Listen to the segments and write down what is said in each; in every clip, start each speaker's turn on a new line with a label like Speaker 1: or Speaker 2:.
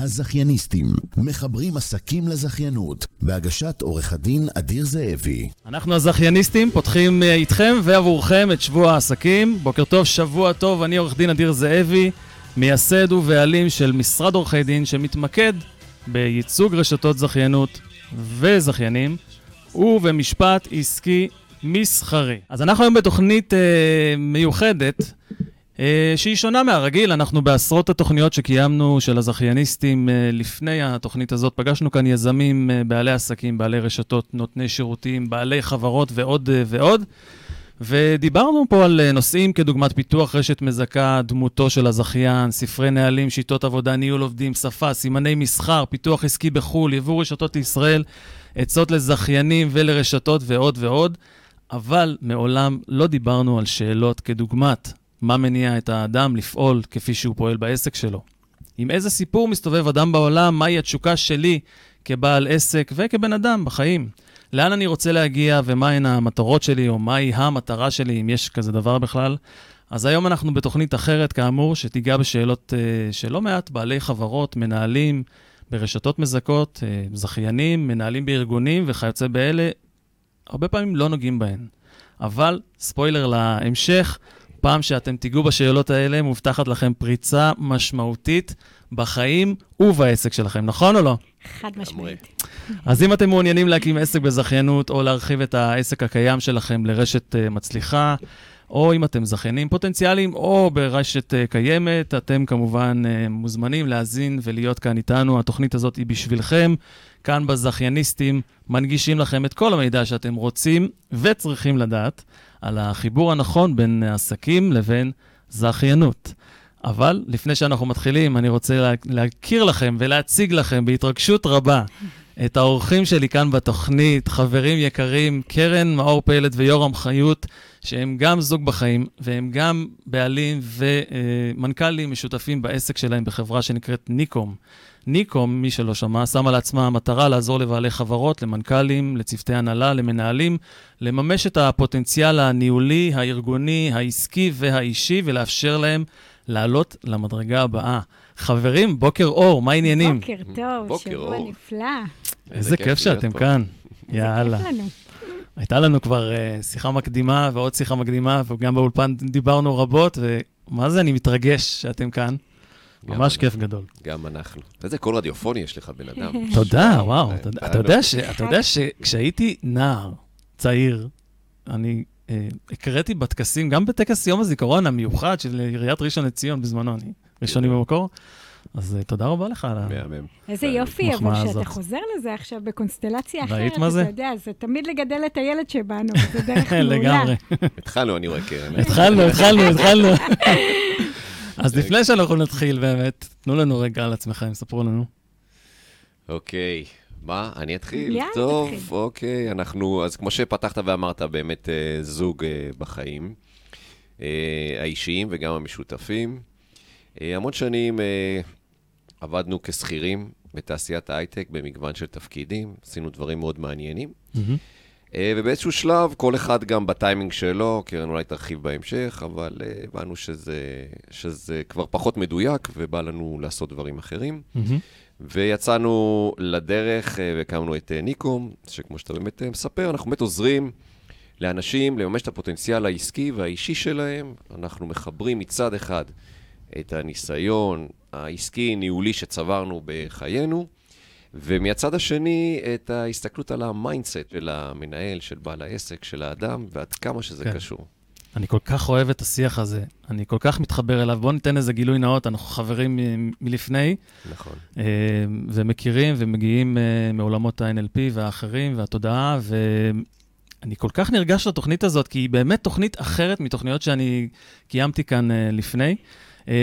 Speaker 1: הזכייניסטים, מחברים עסקים לזכיינות, בהגשת עורך הדין אדיר זאבי.
Speaker 2: אנחנו הזכייניסטים, פותחים אה, איתכם ועבורכם את שבוע העסקים. בוקר טוב, שבוע טוב, אני עורך דין אדיר זאבי, מייסד ובעלים של משרד עורכי דין שמתמקד בייצוג רשתות זכיינות וזכיינים, ובמשפט עסקי מסחרי. אז אנחנו היום בתוכנית אה, מיוחדת. אה, שהיא שונה מהרגיל, אנחנו בעשרות התוכניות שקיימנו של הזכייניסטים אה, לפני התוכנית הזאת, פגשנו כאן יזמים, אה, בעלי עסקים, בעלי רשתות, נותני שירותים, בעלי חברות ועוד ועוד. ודיברנו פה על נושאים כדוגמת פיתוח רשת מזכה, דמותו של הזכיין, ספרי נהלים, שיטות עבודה, ניהול עובדים, שפה, סימני מסחר, פיתוח עסקי בחו"ל, יבוא רשתות לישראל, עצות לזכיינים ולרשתות ועוד ועוד. אבל מעולם לא דיברנו על שאלות כדוגמת מה מניע את האדם לפעול כפי שהוא פועל בעסק שלו. עם איזה סיפור מסתובב אדם בעולם, מהי התשוקה שלי כבעל עסק וכבן אדם בחיים. לאן אני רוצה להגיע ומהן המטרות שלי, או מהי המטרה שלי, אם יש כזה דבר בכלל. אז היום אנחנו בתוכנית אחרת, כאמור, שתיגע בשאלות uh, של לא מעט בעלי חברות, מנהלים ברשתות מזכות, uh, זכיינים, מנהלים בארגונים וכיוצא באלה, הרבה פעמים לא נוגעים בהן. אבל, ספוילר להמשך, פעם שאתם תיגעו בשאלות האלה, מובטחת לכם פריצה משמעותית בחיים ובעסק שלכם, נכון או לא?
Speaker 3: חד משמעית.
Speaker 2: אז אם אתם מעוניינים להקים עסק בזכיינות, או להרחיב את העסק הקיים שלכם לרשת uh, מצליחה, או אם אתם זכיינים פוטנציאליים, או ברשת uh, קיימת, אתם כמובן uh, מוזמנים להאזין ולהיות כאן איתנו. התוכנית הזאת היא בשבילכם. כאן בזכייניסטים מנגישים לכם את כל המידע שאתם רוצים וצריכים לדעת. על החיבור הנכון בין עסקים לבין זכיינות. אבל לפני שאנחנו מתחילים, אני רוצה להכיר לכם ולהציג לכם בהתרגשות רבה את האורחים שלי כאן בתוכנית, חברים יקרים, קרן מאור פלד ויורם חיות, שהם גם זוג בחיים, והם גם בעלים ומנכ"לים משותפים בעסק שלהם בחברה שנקראת ניקום. ניקום, מי שלא שמע, שמה לעצמה מטרה לעזור לבעלי חברות, למנכ"לים, לצוותי הנהלה, למנהלים, לממש את הפוטנציאל הניהולי, הארגוני, העסקי והאישי, ולאפשר להם לעלות למדרגה הבאה. חברים, בוקר אור, מה העניינים?
Speaker 3: בוקר טוב, בוקר שבוע אור. נפלא.
Speaker 2: איזה כיף שאתם כאן. יאללה. כיף לנו. הייתה לנו כבר uh, שיחה מקדימה ועוד שיחה מקדימה, וגם באולפן דיברנו רבות, ומה זה, אני מתרגש שאתם כאן. ממש כיף גדול.
Speaker 4: גם אנחנו. איזה קול רדיופוני יש לך, בן אדם.
Speaker 2: תודה, וואו. אתה יודע שכשהייתי נער, צעיר, אני אה, הקראתי בטקסים, גם בטקס יום הזיכרון המיוחד של עיריית ראשון לציון בזמנו, אני ראשוני במקור. אז אה, תודה רבה לך על
Speaker 4: המחמאה
Speaker 3: איזה יופי, אבל שאתה חוזר לזה עכשיו בקונסטלציה אחרת,
Speaker 2: ראית מה זה?
Speaker 3: אתה יודע, זה תמיד לגדל את הילד שבנו, זה דרך מעולה.
Speaker 2: לגמרי.
Speaker 4: התחלנו, אני רואה, קרן.
Speaker 2: התחלנו, התחלנו, התחלנו. אז לפני שאנחנו נתחיל באמת, תנו לנו רגע על עצמכם, ספרו לנו.
Speaker 4: אוקיי, מה, אני אתחיל? יאללה, טוב, תתחיל. אוקיי, אנחנו, אז כמו שפתחת ואמרת, באמת אה, זוג אה, בחיים, אה, האישיים וגם המשותפים. המון שנים עבדנו כשכירים בתעשיית ההייטק במגוון של תפקידים, עשינו דברים מאוד מעניינים. Mm-hmm. אה, ובאיזשהו שלב, כל אחד גם בטיימינג שלו, קרן אולי תרחיב בהמשך, אבל אה, הבנו שזה, שזה כבר פחות מדויק, ובא לנו לעשות דברים אחרים. Mm-hmm. ויצאנו לדרך אה, והקמנו את ניקום, שכמו שאתה באמת מספר, אנחנו באמת עוזרים לאנשים לממש את הפוטנציאל העסקי והאישי שלהם. אנחנו מחברים מצד אחד את הניסיון העסקי-ניהולי שצברנו בחיינו, ומהצד השני, את ההסתכלות על ה mindset של המנהל, של בעל העסק, של האדם, ועד כמה שזה כן. קשור.
Speaker 2: אני כל כך אוהב את השיח הזה, אני כל כך מתחבר אליו. בואו ניתן איזה גילוי נאות, אנחנו חברים מ- מלפני.
Speaker 4: נכון.
Speaker 2: אה, ומכירים ומגיעים אה, מעולמות ה-NLP והאחרים והתודעה, ואני כל כך נרגש לתוכנית הזאת, כי היא באמת תוכנית אחרת מתוכניות שאני קיימתי כאן אה, לפני.
Speaker 3: אמ,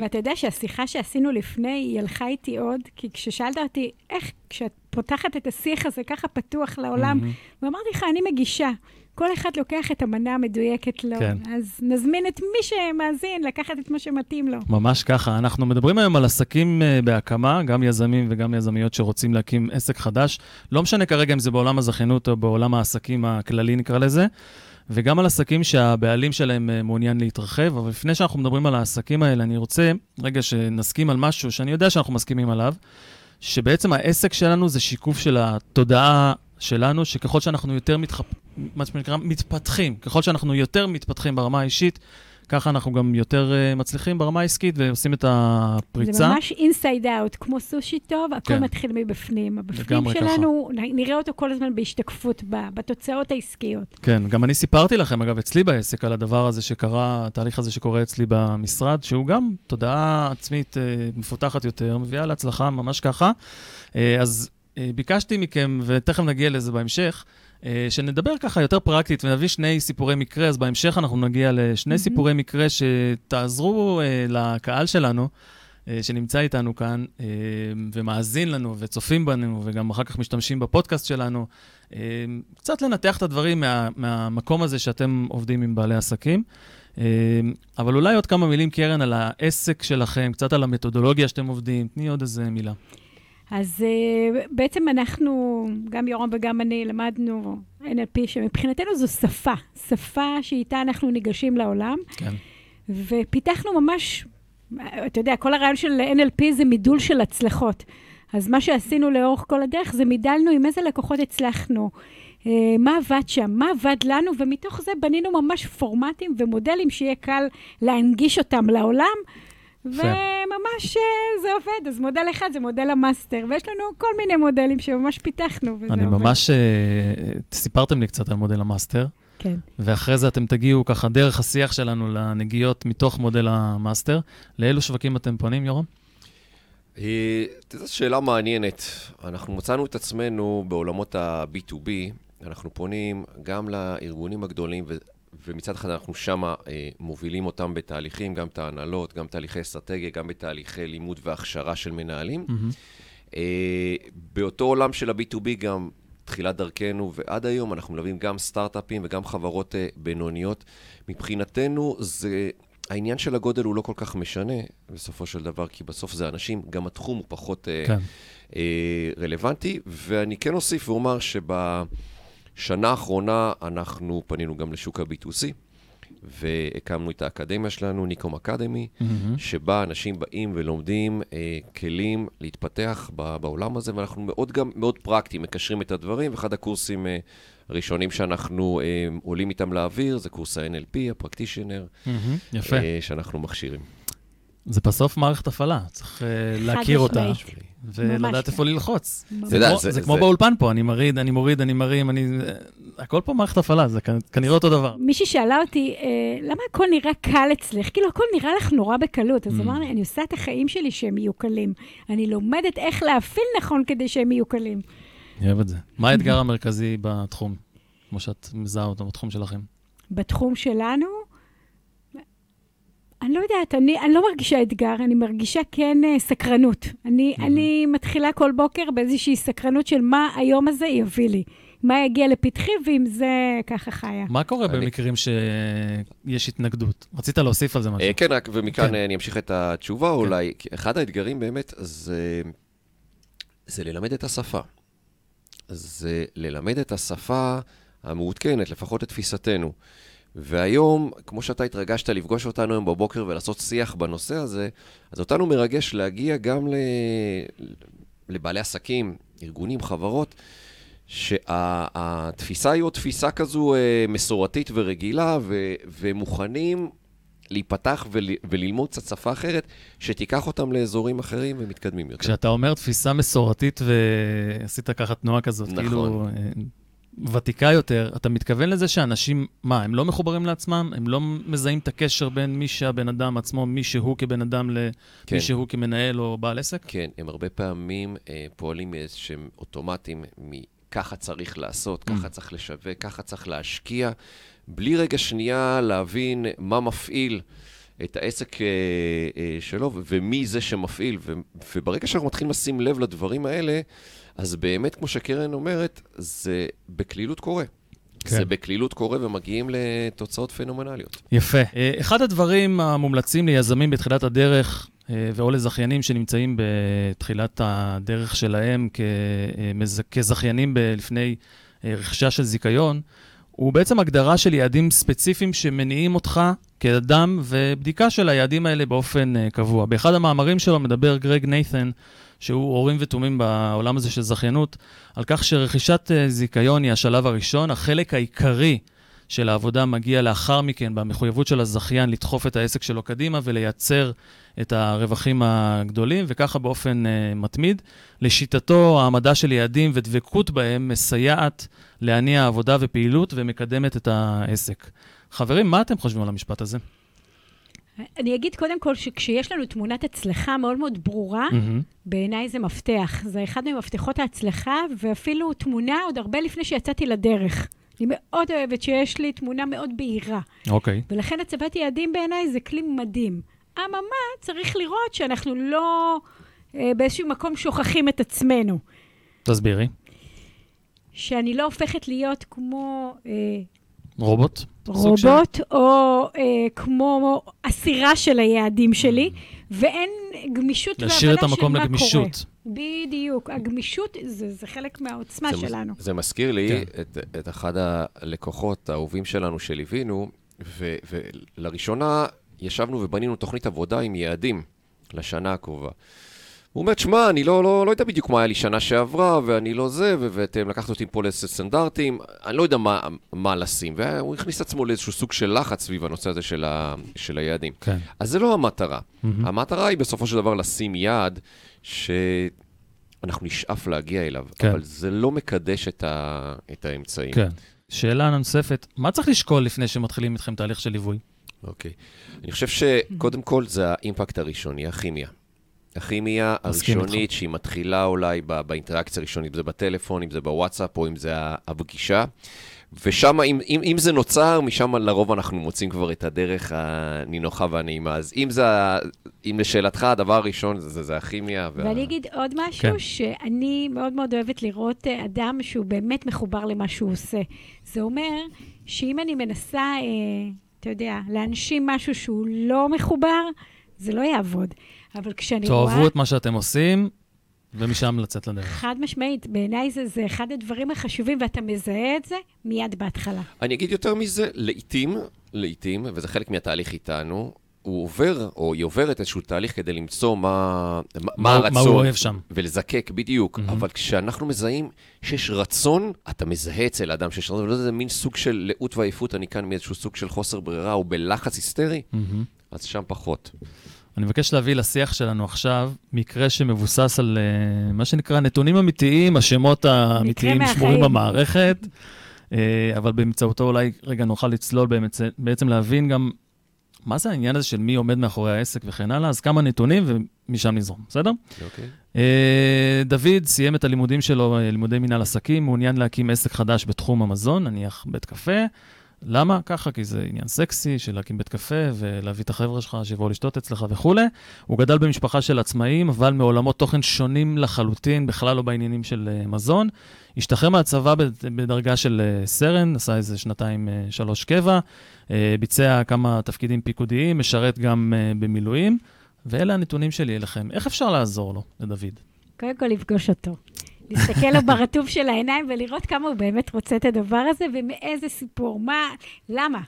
Speaker 3: ואתה יודע שהשיחה שעשינו לפני, היא הלכה איתי עוד, כי כששאלת אותי, איך כשאת פותחת את השיח הזה ככה פתוח לעולם, mm-hmm. ואמרתי לך, אני מגישה. כל אחד לוקח את המנה המדויקת לו. כן. אז נזמין את מי שמאזין לקחת את מה שמתאים לו.
Speaker 2: ממש ככה. אנחנו מדברים היום על עסקים uh, בהקמה, גם יזמים וגם יזמיות שרוצים להקים עסק חדש. לא משנה כרגע אם זה בעולם הזכיינות או בעולם העסקים הכללי, נקרא לזה. וגם על עסקים שהבעלים שלהם אה, מעוניין להתרחב. אבל לפני שאנחנו מדברים על העסקים האלה, אני רוצה רגע שנסכים על משהו שאני יודע שאנחנו מסכימים עליו, שבעצם העסק שלנו זה שיקוף של התודעה שלנו, שככל שאנחנו יותר מתחפ... מה שנקרא מתפתחים, ככל שאנחנו יותר מתפתחים ברמה האישית, ככה אנחנו גם יותר uh, מצליחים ברמה העסקית ועושים את הפריצה.
Speaker 3: זה ממש אינסייד אאוט, כמו סושי טוב, הכל כן. מתחיל מבפנים. הבפנים שלנו, ככה. נראה אותו כל הזמן בהשתקפות, בתוצאות העסקיות.
Speaker 2: כן, גם אני סיפרתי לכם, אגב, אצלי בעסק, על הדבר הזה שקרה, התהליך הזה שקורה אצלי במשרד, שהוא גם תודעה עצמית uh, מפותחת יותר, מביאה להצלחה, ממש ככה. Uh, אז ביקשתי מכם, ותכף נגיע לזה בהמשך, אה, שנדבר ככה יותר פרקטית ונביא שני סיפורי מקרה, אז בהמשך אנחנו נגיע לשני mm-hmm. סיפורי מקרה שתעזרו uh, לקהל שלנו, uh, שנמצא איתנו כאן uh, ומאזין לנו וצופים בנו וגם אחר כך משתמשים בפודקאסט שלנו, uh, קצת לנתח את הדברים מה, מהמקום הזה שאתם עובדים עם בעלי עסקים. Uh, אבל אולי עוד כמה מילים, קרן, על העסק שלכם, קצת על המתודולוגיה שאתם עובדים, תני עוד איזה מילה.
Speaker 3: אז uh, בעצם אנחנו, גם יורם וגם אני, למדנו NLP, שמבחינתנו זו שפה, שפה שאיתה אנחנו ניגשים לעולם. כן. ופיתחנו ממש, אתה יודע, כל הרעיון של NLP זה מידול של הצלחות. אז מה שעשינו לאורך כל הדרך זה מידלנו עם איזה לקוחות הצלחנו, uh, מה עבד שם, מה עבד לנו, ומתוך זה בנינו ממש פורמטים ומודלים שיהיה קל להנגיש אותם לעולם. וממש אה, זה עובד. אז מודל אחד זה מודל ה master, ויש לנו כל מיני מודלים שממש פיתחנו, וזה
Speaker 2: עובד. ממש, אה, סיפרתם לי קצת על מודל ה master.
Speaker 3: כן.
Speaker 2: ואחרי זה אתם תגיעו ככה דרך השיח שלנו לנגיעות מתוך מודל ה master. לאילו שווקים אתם פונים, יורם?
Speaker 4: אה, זו שאלה מעניינת. אנחנו מצאנו את עצמנו בעולמות ה-B2B, אנחנו פונים גם לארגונים הגדולים, ומצד אחד אנחנו שם אה, מובילים אותם בתהליכים, גם את ההנהלות, גם תהליכי אסטרטגיה, גם בתהליכי לימוד והכשרה של מנהלים. Mm-hmm. אה, באותו עולם של ה-B2B גם תחילת דרכנו, ועד היום אנחנו מלווים גם סטארט-אפים וגם חברות אה, בינוניות. מבחינתנו זה... העניין של הגודל הוא לא כל כך משנה בסופו של דבר, כי בסוף זה אנשים, גם התחום הוא פחות אה, כן. אה, רלוונטי. ואני כן אוסיף ואומר שב... שנה האחרונה אנחנו פנינו גם לשוק ה-B2C, והקמנו את האקדמיה שלנו, ניקום אקדמי, mm-hmm. שבה אנשים באים ולומדים אה, כלים להתפתח ב- בעולם הזה, ואנחנו מאוד גם מאוד פרקטיים, מקשרים את הדברים, ואחד הקורסים אה, הראשונים שאנחנו אה, עולים איתם לאוויר זה קורס ה-NLP, הפרקטישנר, mm-hmm, יפה. אה, שאנחנו מכשירים.
Speaker 2: זה בסוף מערכת הפעלה, צריך uh, להכיר אותה, ולדעת איפה ללחוץ. זה, זה, זה, זה כמו באולפן פה, אני מוריד, אני מוריד, אני מרים, אני... הכל פה מערכת הפעלה, זה כנראה אותו דבר.
Speaker 3: מישהי שאלה אותי, אה, למה הכל נראה קל אצלך? כאילו, הכל נראה לך נורא בקלות. אז mm. אמרתי, אני עושה את החיים שלי שהם יהיו קלים. אני לומדת איך להפעיל נכון כדי שהם יהיו קלים.
Speaker 2: אני אוהב את זה. מה האתגר המרכזי בתחום, כמו שאת מזהה אותו, בתחום שלכם?
Speaker 3: בתחום שלנו? אני לא יודעת, אני, אני לא מרגישה אתגר, אני מרגישה כן uh, סקרנות. אני, mm-hmm. אני מתחילה כל בוקר באיזושהי סקרנות של מה היום הזה יביא לי. מה יגיע לפתחי, ועם זה ככה חיה.
Speaker 2: מה קורה אני... במקרים שיש התנגדות? רצית להוסיף על זה משהו.
Speaker 4: Uh, כן, רק, ומכאן כן. אני אמשיך את התשובה כן. אולי. אחד האתגרים באמת זה, זה ללמד את השפה. זה ללמד את השפה המעודכנת, לפחות את תפיסתנו. והיום, כמו שאתה התרגשת לפגוש אותנו היום בבוקר ולעשות שיח בנושא הזה, אז אותנו מרגש להגיע גם ל... לבעלי עסקים, ארגונים, חברות, שהתפיסה היא עוד תפיסה כזו אה, מסורתית ורגילה, ו... ומוכנים להיפתח ול... וללמוד קצת שפה אחרת, שתיקח אותם לאזורים אחרים ומתקדמים יותר.
Speaker 2: כשאתה אומר תפיסה מסורתית ועשית ככה תנועה כזאת, נכון. כאילו... אה, ותיקה יותר, אתה מתכוון לזה שאנשים, מה, הם לא מחוברים לעצמם? הם לא מזהים את הקשר בין מי שהבן אדם עצמו, מי שהוא כבן אדם, למי כן. שהוא כמנהל או בעל עסק?
Speaker 4: כן, הם הרבה פעמים אה, פועלים מאיזשהם אוטומטים, מככה צריך לעשות, mm. ככה צריך לשווק, ככה צריך להשקיע, בלי רגע שנייה להבין מה מפעיל. את העסק אה, אה, שלו, ומי זה שמפעיל. ו, וברגע שאנחנו מתחילים לשים לב לדברים האלה, אז באמת, כמו שקרן אומרת, זה בקלילות קורה. כן. זה בקלילות קורה ומגיעים לתוצאות פנומנליות.
Speaker 2: יפה. אה, אחד הדברים המומלצים ליזמים בתחילת הדרך, אה, ואו לזכיינים שנמצאים בתחילת הדרך שלהם כזכיינים לפני רכישה של זיכיון, הוא בעצם הגדרה של יעדים ספציפיים שמניעים אותך כאדם, ובדיקה של היעדים האלה באופן קבוע. באחד המאמרים שלו מדבר גרג נייתן, שהוא הורים ותומים בעולם הזה של זכיינות, על כך שרכישת uh, זיכיון היא השלב הראשון, החלק העיקרי של העבודה מגיע לאחר מכן במחויבות של הזכיין לדחוף את העסק שלו קדימה ולייצר את הרווחים הגדולים, וככה באופן uh, מתמיד. לשיטתו, העמדה של יעדים ודבקות בהם מסייעת להניע עבודה ופעילות ומקדמת את העסק. חברים, מה אתם חושבים על המשפט הזה?
Speaker 3: אני אגיד קודם כל שכשיש לנו תמונת הצלחה מאוד מאוד ברורה, mm-hmm. בעיניי זה מפתח. זה אחד ממפתחות ההצלחה, ואפילו תמונה עוד הרבה לפני שיצאתי לדרך. אני מאוד אוהבת שיש לי תמונה מאוד בהירה.
Speaker 2: אוקיי.
Speaker 3: Okay. ולכן הצבת יעדים בעיניי זה כלי מדהים. אממה, צריך לראות שאנחנו לא אה, באיזשהו מקום שוכחים את עצמנו.
Speaker 2: תסבירי.
Speaker 3: שאני לא הופכת להיות כמו... אה,
Speaker 2: רובוט?
Speaker 3: רובוט, או אה, כמו אסירה של היעדים שלי, ואין גמישות
Speaker 2: והבנה של מה קורה. להשאיר את המקום לגמישות.
Speaker 3: בדיוק. הגמישות זה, זה חלק מהעוצמה
Speaker 4: זה,
Speaker 3: שלנו.
Speaker 4: זה מזכיר לי כן. את, את אחד הלקוחות האהובים שלנו שליווינו, ולראשונה ישבנו ובנינו תוכנית עבודה עם יעדים לשנה הקרובה. הוא אומר, שמע, אני לא, לא, לא יודע בדיוק מה היה לי שנה שעברה, ואני לא זה, ואתם לקחת אותי פה לאיזה סטנדרטים, אני לא יודע מה, מה לשים. והוא הכניס עצמו לאיזשהו סוג של לחץ סביב הנושא הזה של, ה, של היעדים.
Speaker 2: כן.
Speaker 4: אז זה לא המטרה. Mm-hmm. המטרה היא בסופו של דבר לשים יעד שאנחנו נשאף להגיע אליו, כן. אבל זה לא מקדש את, ה, את האמצעים.
Speaker 2: כן. שאלה נוספת, מה צריך לשקול לפני שמתחילים איתכם תהליך של ליווי?
Speaker 4: אוקיי. אני חושב שקודם כל זה האימפקט הראשוני, הכימיה. הכימיה הראשונית שהיא מתחילה אולי באינטראקציה הראשונית, אם זה בטלפון, אם זה בוואטסאפ או אם זה הפגישה. ושם, אם, אם, אם זה נוצר, משם לרוב אנחנו מוצאים כבר את הדרך הנינוחה והנעימה. אז אם זה, אם לשאלתך, הדבר הראשון זה, זה, זה הכימיה.
Speaker 3: וה... ואני אגיד עוד משהו, כן. שאני מאוד מאוד אוהבת לראות אה, אדם שהוא באמת מחובר למה שהוא עושה. זה אומר שאם אני מנסה, אה, אתה יודע, להנשים משהו שהוא לא מחובר, זה לא יעבוד. אבל כשאני
Speaker 2: רואה... תאהבו את מה שאתם עושים, ומשם לצאת לדרך.
Speaker 3: חד משמעית, בעיניי זה, זה אחד הדברים החשובים, ואתה מזהה את זה מיד בהתחלה.
Speaker 4: אני אגיד יותר מזה, לעתים, לעתים, וזה חלק מהתהליך איתנו, הוא עובר, או היא עוברת איזשהו תהליך כדי למצוא מה, מה, מה הרצון.
Speaker 2: מה הוא אוהב שם.
Speaker 4: ולזקק, בדיוק. Mm-hmm. אבל כשאנחנו מזהים שיש רצון, אתה מזהה אצל האדם שיש רצון, ולא זה מין סוג של לאות ועייפות, אני כאן מאיזשהו סוג של חוסר ברירה, או בלחץ היסטרי, mm-hmm. אז שם פחות.
Speaker 2: אני מבקש להביא לשיח שלנו עכשיו מקרה שמבוסס על uh, מה שנקרא נתונים אמיתיים, השמות האמיתיים שמורים במערכת, uh, אבל באמצעותו אולי רגע נוכל לצלול באמת, בעצם להבין גם מה זה העניין הזה של מי עומד מאחורי העסק וכן הלאה, אז כמה נתונים ומשם נזרום, בסדר?
Speaker 4: אוקיי. Okay.
Speaker 2: Uh, דוד סיים את הלימודים שלו, לימודי מנהל עסקים, מעוניין להקים עסק חדש בתחום המזון, נניח בית קפה. למה? ככה, כי זה עניין סקסי של להקים בית קפה ולהביא את החבר'ה שלך שיבואו לשתות אצלך וכולי. הוא גדל במשפחה של עצמאים, אבל מעולמות תוכן שונים לחלוטין, בכלל לא בעניינים של uh, מזון. השתחרר מהצבא בדרגה של uh, סרן, עשה איזה שנתיים, uh, שלוש קבע, uh, ביצע כמה תפקידים פיקודיים, משרת גם uh, במילואים, ואלה הנתונים שלי אליכם. איך אפשר לעזור לו, לדוד?
Speaker 3: קודם כל לפגוש אותו. להסתכל לו ברטוב של העיניים ולראות כמה הוא באמת רוצה את הדבר הזה ומאיזה סיפור, מה, למה.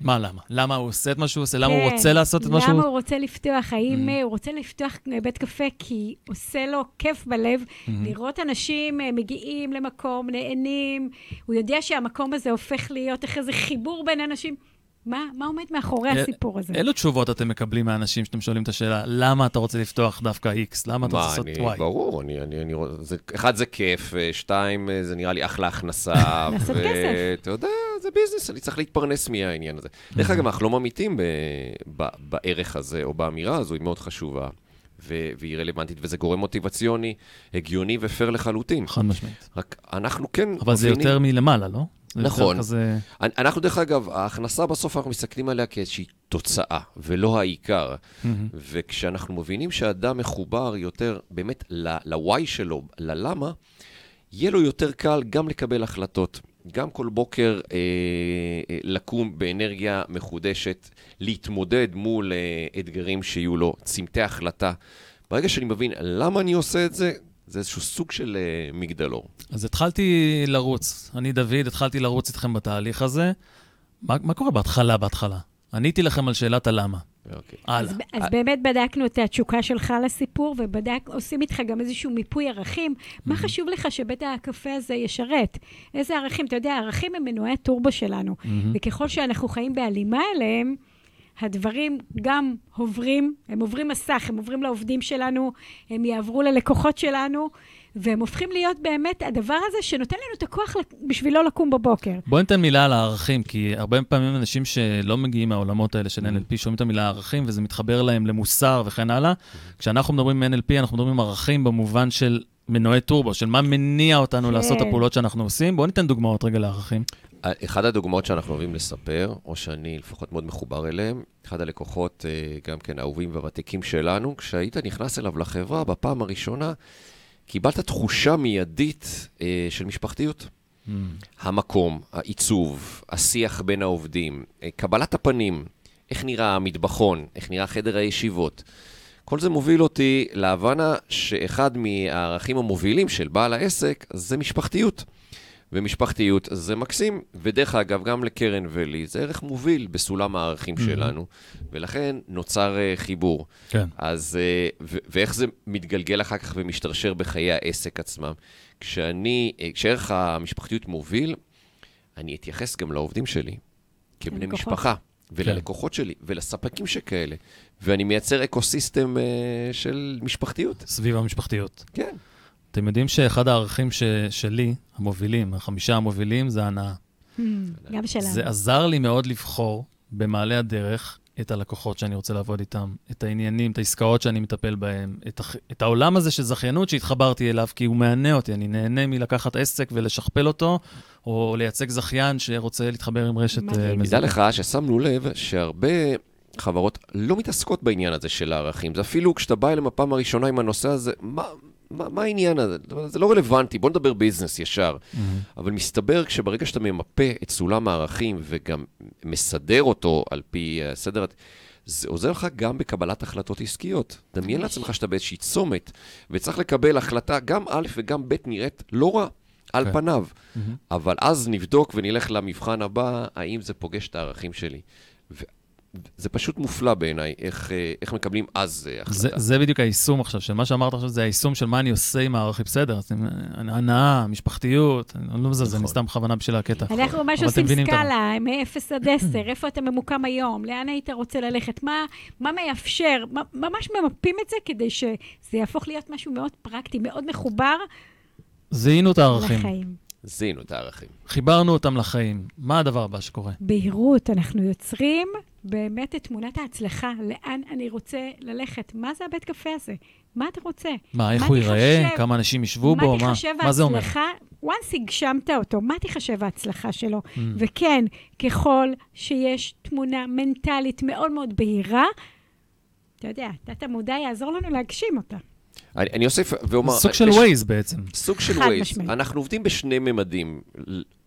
Speaker 2: מה למה? למה הוא עושה את מה שהוא עושה? למה הוא כן, רוצה לעשות את מה שהוא...
Speaker 3: למה הוא רוצה לפתוח? האם mm. הוא רוצה לפתוח בית קפה כי עושה לו כיף בלב mm-hmm. לראות אנשים אה, מגיעים למקום, נהנים, הוא יודע שהמקום הזה הופך להיות אחרי זה חיבור בין אנשים. מה, מה עומד מאחורי אה, הסיפור הזה?
Speaker 2: אילו תשובות אתם מקבלים מהאנשים שאתם שואלים את השאלה, למה אתה רוצה לפתוח דווקא X? למה אתה רוצה לעשות Y?
Speaker 4: ברור, אני, אני, אני, זה, אחד, זה כיף, אה, שתיים, אה, זה נראה לי אחלה הכנסה.
Speaker 3: לעשות כסף.
Speaker 4: אתה יודע, זה ביזנס, אני צריך להתפרנס מהעניין הזה. דרך אגב, אנחנו לא ממיתים בערך הזה, או באמירה הזו, היא מאוד חשובה. והיא רלוונטית, וזה גורם מוטיבציוני, הגיוני ופייר לחלוטין.
Speaker 2: חד משמעית.
Speaker 4: רק אנחנו כן...
Speaker 2: אבל זה יותר מלמעלה, לא?
Speaker 4: נכון. כזה... אנחנו, דרך אגב, ההכנסה בסוף, אנחנו מסתכלים עליה כאיזושהי תוצאה, ולא העיקר. Mm-hmm. וכשאנחנו מבינים שאדם מחובר יותר באמת ל-why שלו, ללמה, יהיה לו יותר קל גם לקבל החלטות. גם כל בוקר אה, אה, לקום באנרגיה מחודשת, להתמודד מול אה, אתגרים שיהיו לו, צמתי החלטה. ברגע שאני מבין למה אני עושה את זה, זה איזשהו סוג של uh, מגדלור.
Speaker 2: אז התחלתי לרוץ. אני, דוד, התחלתי לרוץ איתכם בתהליך הזה. מה, מה קורה בהתחלה, בהתחלה? עניתי לכם על שאלת הלמה.
Speaker 4: אוקיי.
Speaker 3: הלאה. אז, אז באמת בדקנו את התשוקה שלך לסיפור, ועושים איתך גם איזשהו מיפוי ערכים. מה חשוב לך שבית הקפה הזה ישרת? איזה ערכים? אתה יודע, הערכים הם מנועי הטורבו שלנו, וככל שאנחנו חיים בהלימה אליהם, הדברים גם עוברים, הם עוברים מסך, הם עוברים לעובדים שלנו, הם יעברו ללקוחות שלנו, והם הופכים להיות באמת הדבר הזה שנותן לנו את הכוח בשבילו לקום בבוקר.
Speaker 2: בואי ניתן מילה על הערכים, כי הרבה פעמים אנשים שלא מגיעים מהעולמות האלה של NLP שומעים את המילה ערכים, וזה מתחבר להם למוסר וכן הלאה. כשאנחנו מדברים NLP, אנחנו מדברים ערכים במובן של מנועי טורבו, של מה מניע אותנו לעשות את כן. הפעולות שאנחנו עושים. בואו ניתן דוגמאות רגע לערכים.
Speaker 4: אחד הדוגמאות שאנחנו אוהבים לספר, או שאני לפחות מאוד מחובר אליהם, אחד הלקוחות, אה, גם כן האהובים והוותיקים שלנו, כשהיית נכנס אליו לחברה בפעם הראשונה, קיבלת תחושה מיידית אה, של משפחתיות. Mm. המקום, העיצוב, השיח בין העובדים, אה, קבלת הפנים, איך נראה המטבחון, איך נראה חדר הישיבות. כל זה מוביל אותי להבנה שאחד מהערכים המובילים של בעל העסק זה משפחתיות. ומשפחתיות זה מקסים, ודרך אגב, גם לקרן ולי, זה ערך מוביל בסולם הערכים mm-hmm. שלנו, ולכן נוצר uh, חיבור.
Speaker 2: כן.
Speaker 4: אז, uh, ו- ואיך זה מתגלגל אחר כך ומשתרשר בחיי העסק עצמם. כשאני, uh, כשערך המשפחתיות מוביל, אני אתייחס גם לעובדים שלי כבני משפחה. וללקוחות כן. שלי, ולספקים שכאלה, ואני מייצר ecosystem uh, של משפחתיות.
Speaker 2: סביב המשפחתיות.
Speaker 4: כן.
Speaker 2: אתם יודעים שאחד הערכים ש, שלי, המובילים, החמישה המובילים, זה הנאה.
Speaker 3: Hmm, גם שלנו.
Speaker 2: זה עזר לי מאוד לבחור במעלה הדרך את הלקוחות שאני רוצה לעבוד איתם, את העניינים, את העסקאות שאני מטפל בהם, את, הח... את העולם הזה של זכיינות שהתחברתי אליו, כי הוא מהנה אותי, אני נהנה מלקחת עסק ולשכפל אותו, או לייצג זכיין שרוצה להתחבר עם רשת
Speaker 4: מזוהה. תדע לך ששמנו לב שהרבה חברות לא מתעסקות בעניין הזה של הערכים. זה אפילו כשאתה בא אליהם הפעם הראשונה עם הנושא הזה, מה, מה, מה העניין הזה? זה לא רלוונטי, בוא נדבר ביזנס ישר. Mm-hmm. אבל מסתבר כשברגע שאתה ממפה את סולם הערכים וגם מסדר אותו על פי uh, סדר, זה עוזר לך גם בקבלת החלטות עסקיות. דמיין לעצמך שאתה באיזושהי צומת, וצריך לקבל החלטה, גם א' וגם ב' נראית לא רע. על okay. כן. פניו, mm-hmm. אבל אז נבדוק ונלך למבחן הבא, האם זה פוגש את הערכים שלי. זה פשוט מופלא בעיניי, איך, אה, איך מקבלים אז אה, החלטה.
Speaker 2: זה, זה בדיוק היישום עכשיו, של מה שאמרת עכשיו, זה היישום של מה אני עושה עם הערכים, בסדר, הנאה, משפחתיות, אני לא מזלזל, אני נכון. סתם בכוונה בשביל הקטע.
Speaker 3: אנחנו ממש עושים סקאלה, מ-0 עד 10, איפה אתה ממוקם היום, לאן היית רוצה ללכת, מה, מה מאפשר, ממש ממפים את זה כדי שזה יהפוך להיות משהו מאוד פרקטי, מאוד מחובר.
Speaker 2: זיהינו את הערכים. לחיים.
Speaker 4: זיהינו את הערכים.
Speaker 2: חיברנו אותם לחיים. מה הדבר הבא שקורה?
Speaker 3: בהירות. אנחנו יוצרים באמת את תמונת ההצלחה, לאן אני רוצה ללכת. מה זה הבית קפה הזה? מה אתה רוצה?
Speaker 2: מה, איך מה הוא ייראה? כמה אנשים ישבו בו? מה, מה זה אומר?
Speaker 3: once הגשמת אותו, מה תיחשב ההצלחה שלו? Mm. וכן, ככל שיש תמונה מנטלית מאוד מאוד בהירה, אתה יודע, תת-המודע יעזור לנו להגשים אותה.
Speaker 4: אני, אני אוסיף ואומר...
Speaker 2: סוג של ווייז בעצם.
Speaker 4: סוג של ווייז. אנחנו עובדים בשני ממדים,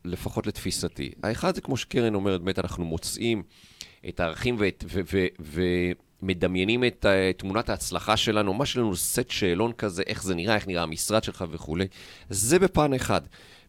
Speaker 4: לפחות לתפיסתי. האחד זה כמו שקרן אומרת, באמת אנחנו מוצאים את הערכים ואת, ו, ו, ו, ומדמיינים את uh, תמונת ההצלחה שלנו, מה שלנו סט שאלון כזה, איך זה נראה, איך נראה המשרד שלך וכולי. זה בפן אחד.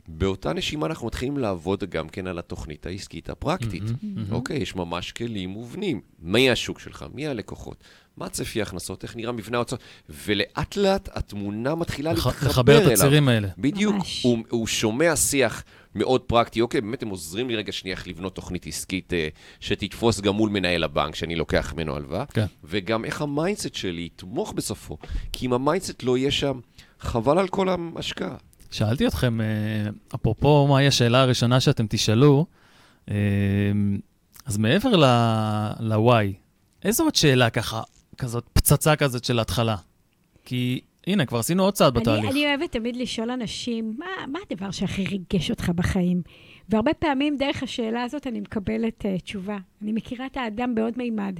Speaker 4: באותה נשימה אנחנו מתחילים לעבוד גם כן על התוכנית העסקית הפרקטית. Mm-hmm, mm-hmm. אוקיי, יש ממש כלים מובנים. מי השוק שלך? מי הלקוחות? מה צפי ההכנסות? איך נראה מבנה ההוצאות? ולאט לאט התמונה מתחילה לח, להתחבר אליו.
Speaker 2: לחבר את הצירים האלה.
Speaker 4: בדיוק. הוא, הוא שומע שיח מאוד פרקטי. אוקיי, באמת הם עוזרים לי רגע שנייה איך לבנות תוכנית עסקית uh, שתתפוס גם מול מנהל הבנק, שאני לוקח ממנו הלוואה.
Speaker 2: כן.
Speaker 4: וגם איך ה mindset שלי יתמוך בסופו. כי אם ה mindset לא יהיה שם, חבל על כל ההשקעה.
Speaker 2: שאלתי אתכם, אה, אפרופו מהי השאלה הראשונה שאתם תשאלו, אה, אז מעבר ל-why, איזו עוד שאלה ככה, כזאת פצצה כזאת של התחלה? כי הנה, כבר עשינו עוד צעד בתהליך.
Speaker 3: אני, אני אוהבת תמיד לשאול אנשים, מה, מה הדבר שהכי ריגש אותך בחיים? והרבה פעמים דרך השאלה הזאת אני מקבלת uh, תשובה. אני מכירה את האדם בעוד מימד.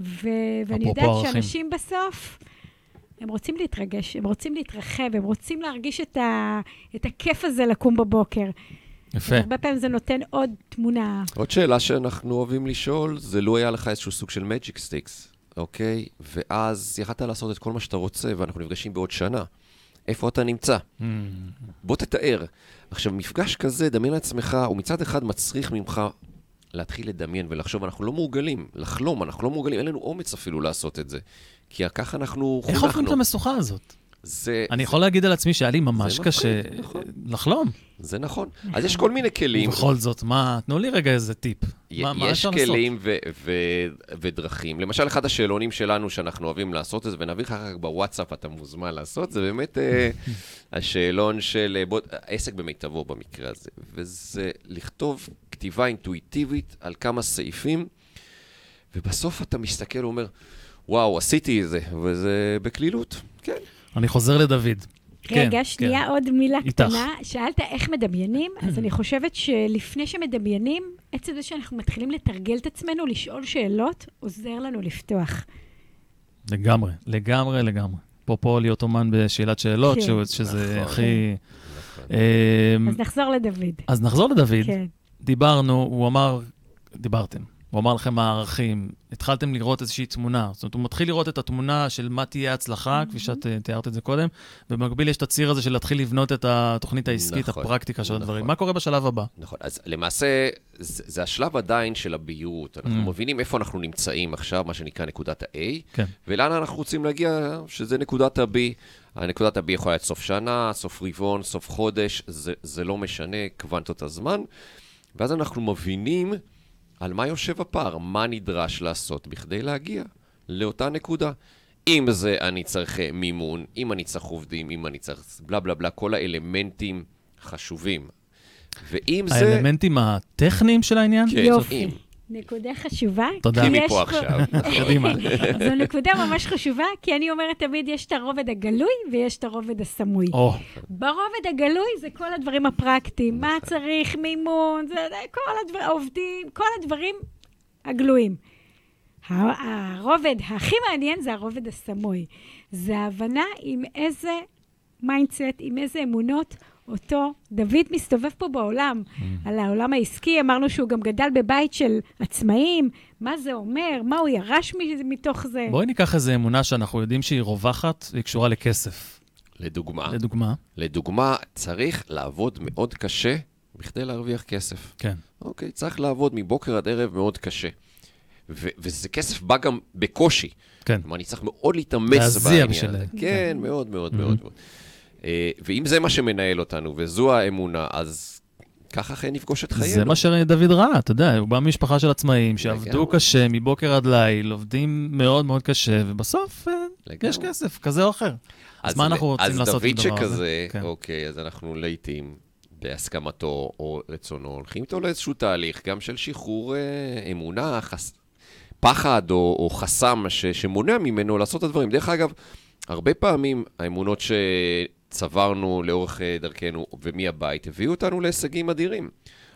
Speaker 3: ו- ואני יודעת שאנשים בסוף... הם רוצים להתרגש, הם רוצים להתרחב, הם רוצים להרגיש את, ה, את הכיף הזה לקום בבוקר.
Speaker 2: יפה.
Speaker 3: הרבה פעמים זה נותן עוד תמונה.
Speaker 4: עוד שאלה שאנחנו אוהבים לשאול, זה לו היה לך איזשהו סוג של magic sticks, אוקיי? ואז יכלת לעשות את כל מה שאתה רוצה, ואנחנו נפגשים בעוד שנה. איפה אתה נמצא. Mm. בוא תתאר. עכשיו, מפגש כזה, דמיין לעצמך, הוא מצד אחד מצריך ממך להתחיל לדמיין ולחשוב, אנחנו לא מורגלים, לחלום, אנחנו לא מורגלים, אין לנו אומץ אפילו לעשות את זה. כי ככה אנחנו
Speaker 2: חונכנו. איך עוברים את המשוכה הזאת? זה... אני יכול להגיד על עצמי שהיה לי ממש קשה נכון. לחלום.
Speaker 4: זה נכון. אז יש כל מיני כלים.
Speaker 2: ובכל זאת, מה, תנו לי רגע איזה טיפ.
Speaker 4: יש כלים ודרכים. למשל, אחד השאלונים שלנו שאנחנו אוהבים לעשות את זה, ונביא לך רק בוואטסאפ, אתה מוזמן לעשות, זה באמת אה, השאלון של אה, עסק במיטבו במקרה הזה. וזה לכתוב כתיבה אינטואיטיבית על כמה סעיפים, ובסוף אתה מסתכל ואומר, וואו, עשיתי את זה, וזה בקלילות, כן.
Speaker 2: אני חוזר לדוד.
Speaker 3: רגע, כן, שנייה, כן. עוד מילה איתך. קטנה. שאלת איך מדמיינים, אז אני חושבת שלפני שמדמיינים, עצם זה שאנחנו מתחילים לתרגל את עצמנו, לשאול שאלות, עוזר לנו לפתוח.
Speaker 2: לגמרי, לגמרי, לגמרי. אפרופו להיות אומן בשאלת שאלות, כן. שזה נכון. הכי...
Speaker 3: נכון. אמ, אז נחזור לדוד.
Speaker 2: אז נחזור לדוד. כן. דיברנו, הוא אמר, דיברתם. הוא אמר לכם מה הערכים, התחלתם לראות איזושהי תמונה. זאת אומרת, הוא מתחיל לראות את התמונה של מה תהיה ההצלחה, mm-hmm. כפי שאת uh, תיארת את זה קודם, ובמקביל יש את הציר הזה של להתחיל לבנות את התוכנית העסקית, נכון, הפרקטיקה של נכון. הדברים. מה קורה בשלב הבא?
Speaker 4: נכון, אז למעשה, זה, זה השלב עדיין של הבהירות. אנחנו mm-hmm. מבינים איפה אנחנו נמצאים עכשיו, מה שנקרא נקודת ה-A, כן. ולאן אנחנו רוצים להגיע, שזה נקודת ה-B. הנקודת ה-B יכולה להיות סוף שנה, סוף רבעון, סוף חודש, זה, זה לא משנה, קוונטות הזמן. ואז אנחנו מבינים... על מה יושב הפער, מה נדרש לעשות בכדי להגיע לאותה נקודה. אם זה אני צריך אה, מימון, אם אני צריך עובדים, אם אני צריך בלה בלה בלה, כל האלמנטים חשובים. ואם
Speaker 2: זה... האלמנטים הטכניים של העניין?
Speaker 3: כן, יופי. נקודה חשובה.
Speaker 2: תודה.
Speaker 4: מפה עכשיו.
Speaker 2: קדימה.
Speaker 3: זו נקודה ממש חשובה, כי אני אומרת תמיד, יש את הרובד הגלוי ויש את הרובד הסמוי. ברובד הגלוי זה כל הדברים הפרקטיים, מה צריך, מימון, זה, כל הדברים, עובדים, כל הדברים הגלויים. הרובד הכי מעניין זה הרובד הסמוי. זה ההבנה עם איזה mindset, עם איזה אמונות אותו דוד מסתובב פה בעולם, mm. על העולם העסקי, אמרנו שהוא גם גדל בבית של עצמאים, מה זה אומר, מה הוא ירש מתוך זה.
Speaker 2: בואי ניקח איזו אמונה שאנחנו יודעים שהיא רווחת והיא קשורה לכסף.
Speaker 4: לדוגמה.
Speaker 2: לדוגמה.
Speaker 4: לדוגמה, צריך לעבוד מאוד קשה בכדי להרוויח כסף.
Speaker 2: כן.
Speaker 4: אוקיי, צריך לעבוד מבוקר עד ערב מאוד קשה. ו- וזה כסף בא גם בקושי.
Speaker 2: כן.
Speaker 4: כלומר, אני צריך מאוד להתאמץ בעניין הזה.
Speaker 2: להזיע בשביל זה.
Speaker 4: כן, מאוד מאוד mm-hmm. מאוד מאוד. אה, ואם זה מה שמנהל אותנו, וזו האמונה, אז ככה אחרי נפגוש את חיינו.
Speaker 2: זה מה שדוד ראה, אתה יודע, הוא בא ממשפחה של עצמאים שעבדו קשה מבוקר עד ליל, עובדים מאוד מאוד קשה, ובסוף אה, יש כסף כזה או אחר. אז מה אנחנו רוצים לעשות
Speaker 4: עם הדבר הזה? אז דוד שכזה, כן. אוקיי, אז אנחנו לעיתים, בהסכמתו או רצונו, הולכים איתו לאיזשהו תהליך, גם של שחרור אה, אמונה, חס... פחד או, או חסם ש, שמונע ממנו לעשות את הדברים. דרך אגב, הרבה פעמים האמונות ש... צברנו לאורך אה, דרכנו ומהבית, הביאו אותנו להישגים אדירים.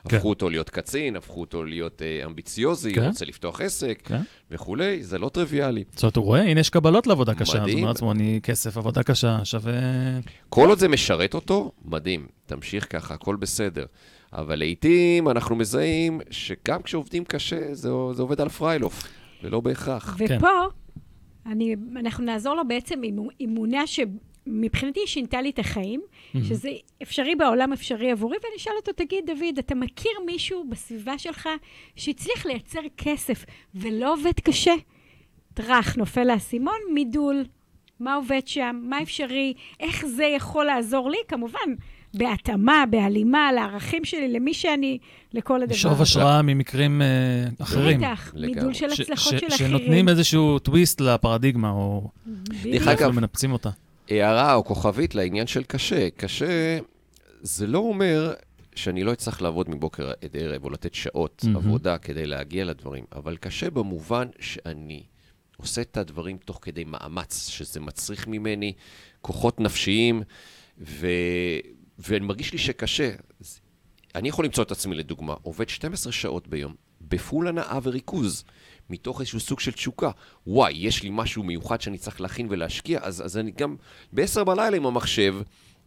Speaker 4: כן. הפכו אותו להיות קצין, הפכו אותו להיות אה, אמביציוזי, כן. רוצה לפתוח עסק כן. וכולי, זה לא טריוויאלי.
Speaker 2: זאת אומרת, הוא רואה, הנה יש קבלות לעבודה קשה. מדהים. זאת אומרת לעצמו, אני כסף, עבודה קשה, שווה...
Speaker 4: כל עוד זה משרת אותו, מדהים. תמשיך ככה, הכל בסדר. אבל לעיתים אנחנו מזהים שגם כשעובדים קשה, זה, זה עובד על פריילוף, ולא בהכרח.
Speaker 3: ופה, כן. אני, אנחנו נעזור לו בעצם עם אימונה ש... מבחינתי היא שינתה לי את החיים, mm-hmm. שזה אפשרי בעולם, אפשרי עבורי, ואני אשאל אותו, תגיד, דוד, אתה מכיר מישהו בסביבה שלך שהצליח לייצר כסף ולא עובד קשה? טראח, נופל האסימון, מידול, מה עובד שם, מה אפשרי, איך זה יכול לעזור לי? כמובן, בהתאמה, בהלימה, לערכים שלי, למי שאני, לכל הדבר.
Speaker 2: לשאוב השראה ממקרים uh, אחרים.
Speaker 3: בטח, מידול של הצלחות של אחרים.
Speaker 2: שנותנים איזשהו טוויסט לפרדיגמה, או...
Speaker 4: דרך אגב,
Speaker 2: מנפצים אותה.
Speaker 4: הערה או כוכבית לעניין של קשה. קשה, זה לא אומר שאני לא אצטרך לעבוד מבוקר עד ערב או לתת שעות mm-hmm. עבודה כדי להגיע לדברים, אבל קשה במובן שאני עושה את הדברים תוך כדי מאמץ, שזה מצריך ממני כוחות נפשיים, ו... ואני מרגיש לי שקשה. אני יכול למצוא את עצמי, לדוגמה, עובד 12 שעות ביום, בפול הנאה וריכוז. מתוך איזשהו סוג של תשוקה. וואי, יש לי משהו מיוחד שאני צריך להכין ולהשקיע, אז, אז אני גם בעשר בלילה עם המחשב,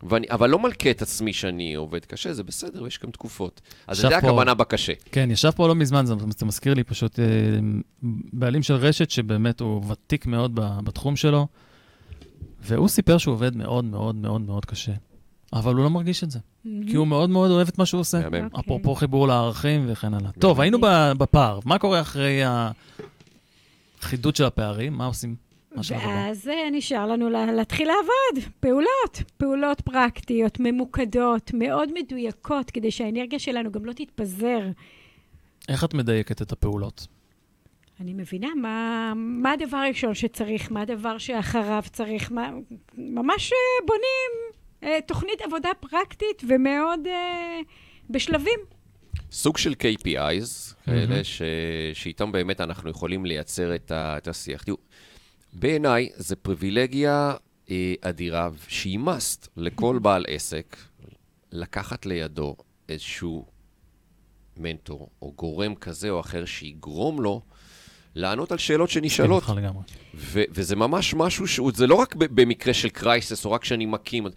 Speaker 4: ואני, אבל לא מלכה את עצמי שאני עובד קשה, זה בסדר, יש גם תקופות. אז זה הכוונה בקשה.
Speaker 2: כן, ישב פה לא מזמן, זה, זה מזכיר לי פשוט אה, בעלים של רשת, שבאמת הוא ותיק מאוד בתחום שלו. והוא סיפר שהוא עובד מאוד מאוד מאוד מאוד קשה, אבל הוא לא מרגיש את זה, כי הוא מאוד מאוד אוהב את מה שהוא עושה.
Speaker 3: אוקיי.
Speaker 2: אפרופו חיבור לערכים וכן הלאה. טוב, היינו בפער, מה קורה אחרי החידוד של הפערים? מה עושים?
Speaker 3: ואז אה, נשאר לנו לה- להתחיל לעבוד, פעולות, פעולות פרקטיות, ממוקדות, מאוד מדויקות, כדי שהאנרגיה שלנו גם לא תתפזר.
Speaker 2: איך את מדייקת את הפעולות?
Speaker 3: אני מבינה מה, מה הדבר הראשון שצריך, מה הדבר שאחריו צריך, מה, ממש אה, בונים תוכנית עבודה פרקטית ומאוד אה, בשלבים.
Speaker 4: סוג של KPIs, כאלה. ש... שאיתם באמת אנחנו יכולים לייצר את, ה... את השיח. תראו, בעיניי זה פריבילגיה אה, אדירה, שהיא must לכל בעל עסק, לקחת לידו איזשהו מנטור, או גורם כזה או אחר שיגרום לו לענות על שאלות שנשאלות.
Speaker 2: כן.
Speaker 4: ו- וזה ממש משהו שהוא, זה לא רק ב- במקרה של קרייסס, או רק כשאני מקים,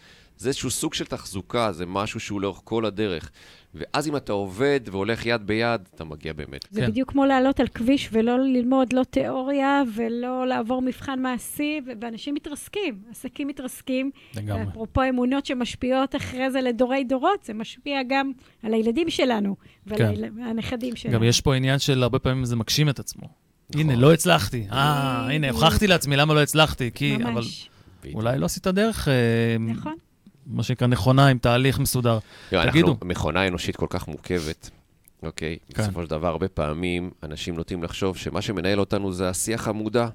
Speaker 4: זה איזשהו סוג של תחזוקה, זה משהו שהוא לאורך כל הדרך. ואז אם אתה עובד והולך יד ביד, אתה מגיע באמת.
Speaker 3: זה
Speaker 2: כן.
Speaker 3: בדיוק כמו לעלות על כביש ולא ללמוד לא תיאוריה ולא לעבור מבחן מעשי, ואנשים מתרסקים, עסקים מתרסקים.
Speaker 2: לגמרי.
Speaker 3: אפרופו אמונות שמשפיעות אחרי זה לדורי דורות, זה משפיע גם על הילדים שלנו ועל
Speaker 2: כן.
Speaker 3: הנכדים שלנו.
Speaker 2: גם יש פה עניין של הרבה פעמים זה מגשים את עצמו.
Speaker 4: נכון.
Speaker 2: הנה, לא הצלחתי. אה, הנה. הוכחתי לעצמי למה לא הצלחתי, כי... אבל
Speaker 3: ממש,
Speaker 4: בדיוק.
Speaker 2: אולי לא עשית דרך, אה,
Speaker 3: נכון.
Speaker 2: מה שנקרא, נכונה, עם תהליך מסודר.
Speaker 4: תראה,
Speaker 2: תגידו.
Speaker 4: אנחנו מכונה אנושית כל כך מורכבת, אוקיי?
Speaker 2: כן.
Speaker 4: בסופו של דבר, הרבה פעמים אנשים נוטים לחשוב שמה שמנהל אותנו זה השיח המודע.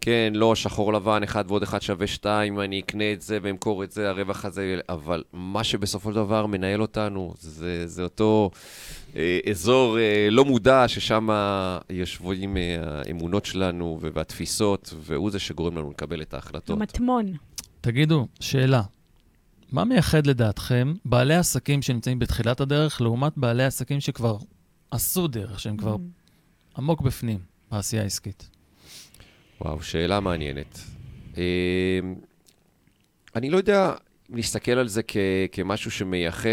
Speaker 4: כן, לא, שחור לבן, אחד ועוד אחד שווה שתיים, אני אקנה את זה ואמכור את זה, הרווח הזה, אבל מה שבסופו של דבר מנהל אותנו, זה, זה אותו אה, אזור אה, לא מודע, ששם יושבים אה, האמונות שלנו והתפיסות, והוא זה שגורם לנו לקבל את ההחלטות.
Speaker 3: המטמון.
Speaker 2: תגידו, שאלה, מה מייחד לדעתכם בעלי עסקים שנמצאים בתחילת הדרך, לעומת בעלי עסקים שכבר עשו דרך, שהם כבר עמוק בפנים בעשייה העסקית?
Speaker 4: וואו, שאלה מעניינת. אה, אני לא יודע אם להסתכל על זה כ- כמשהו שמייחד,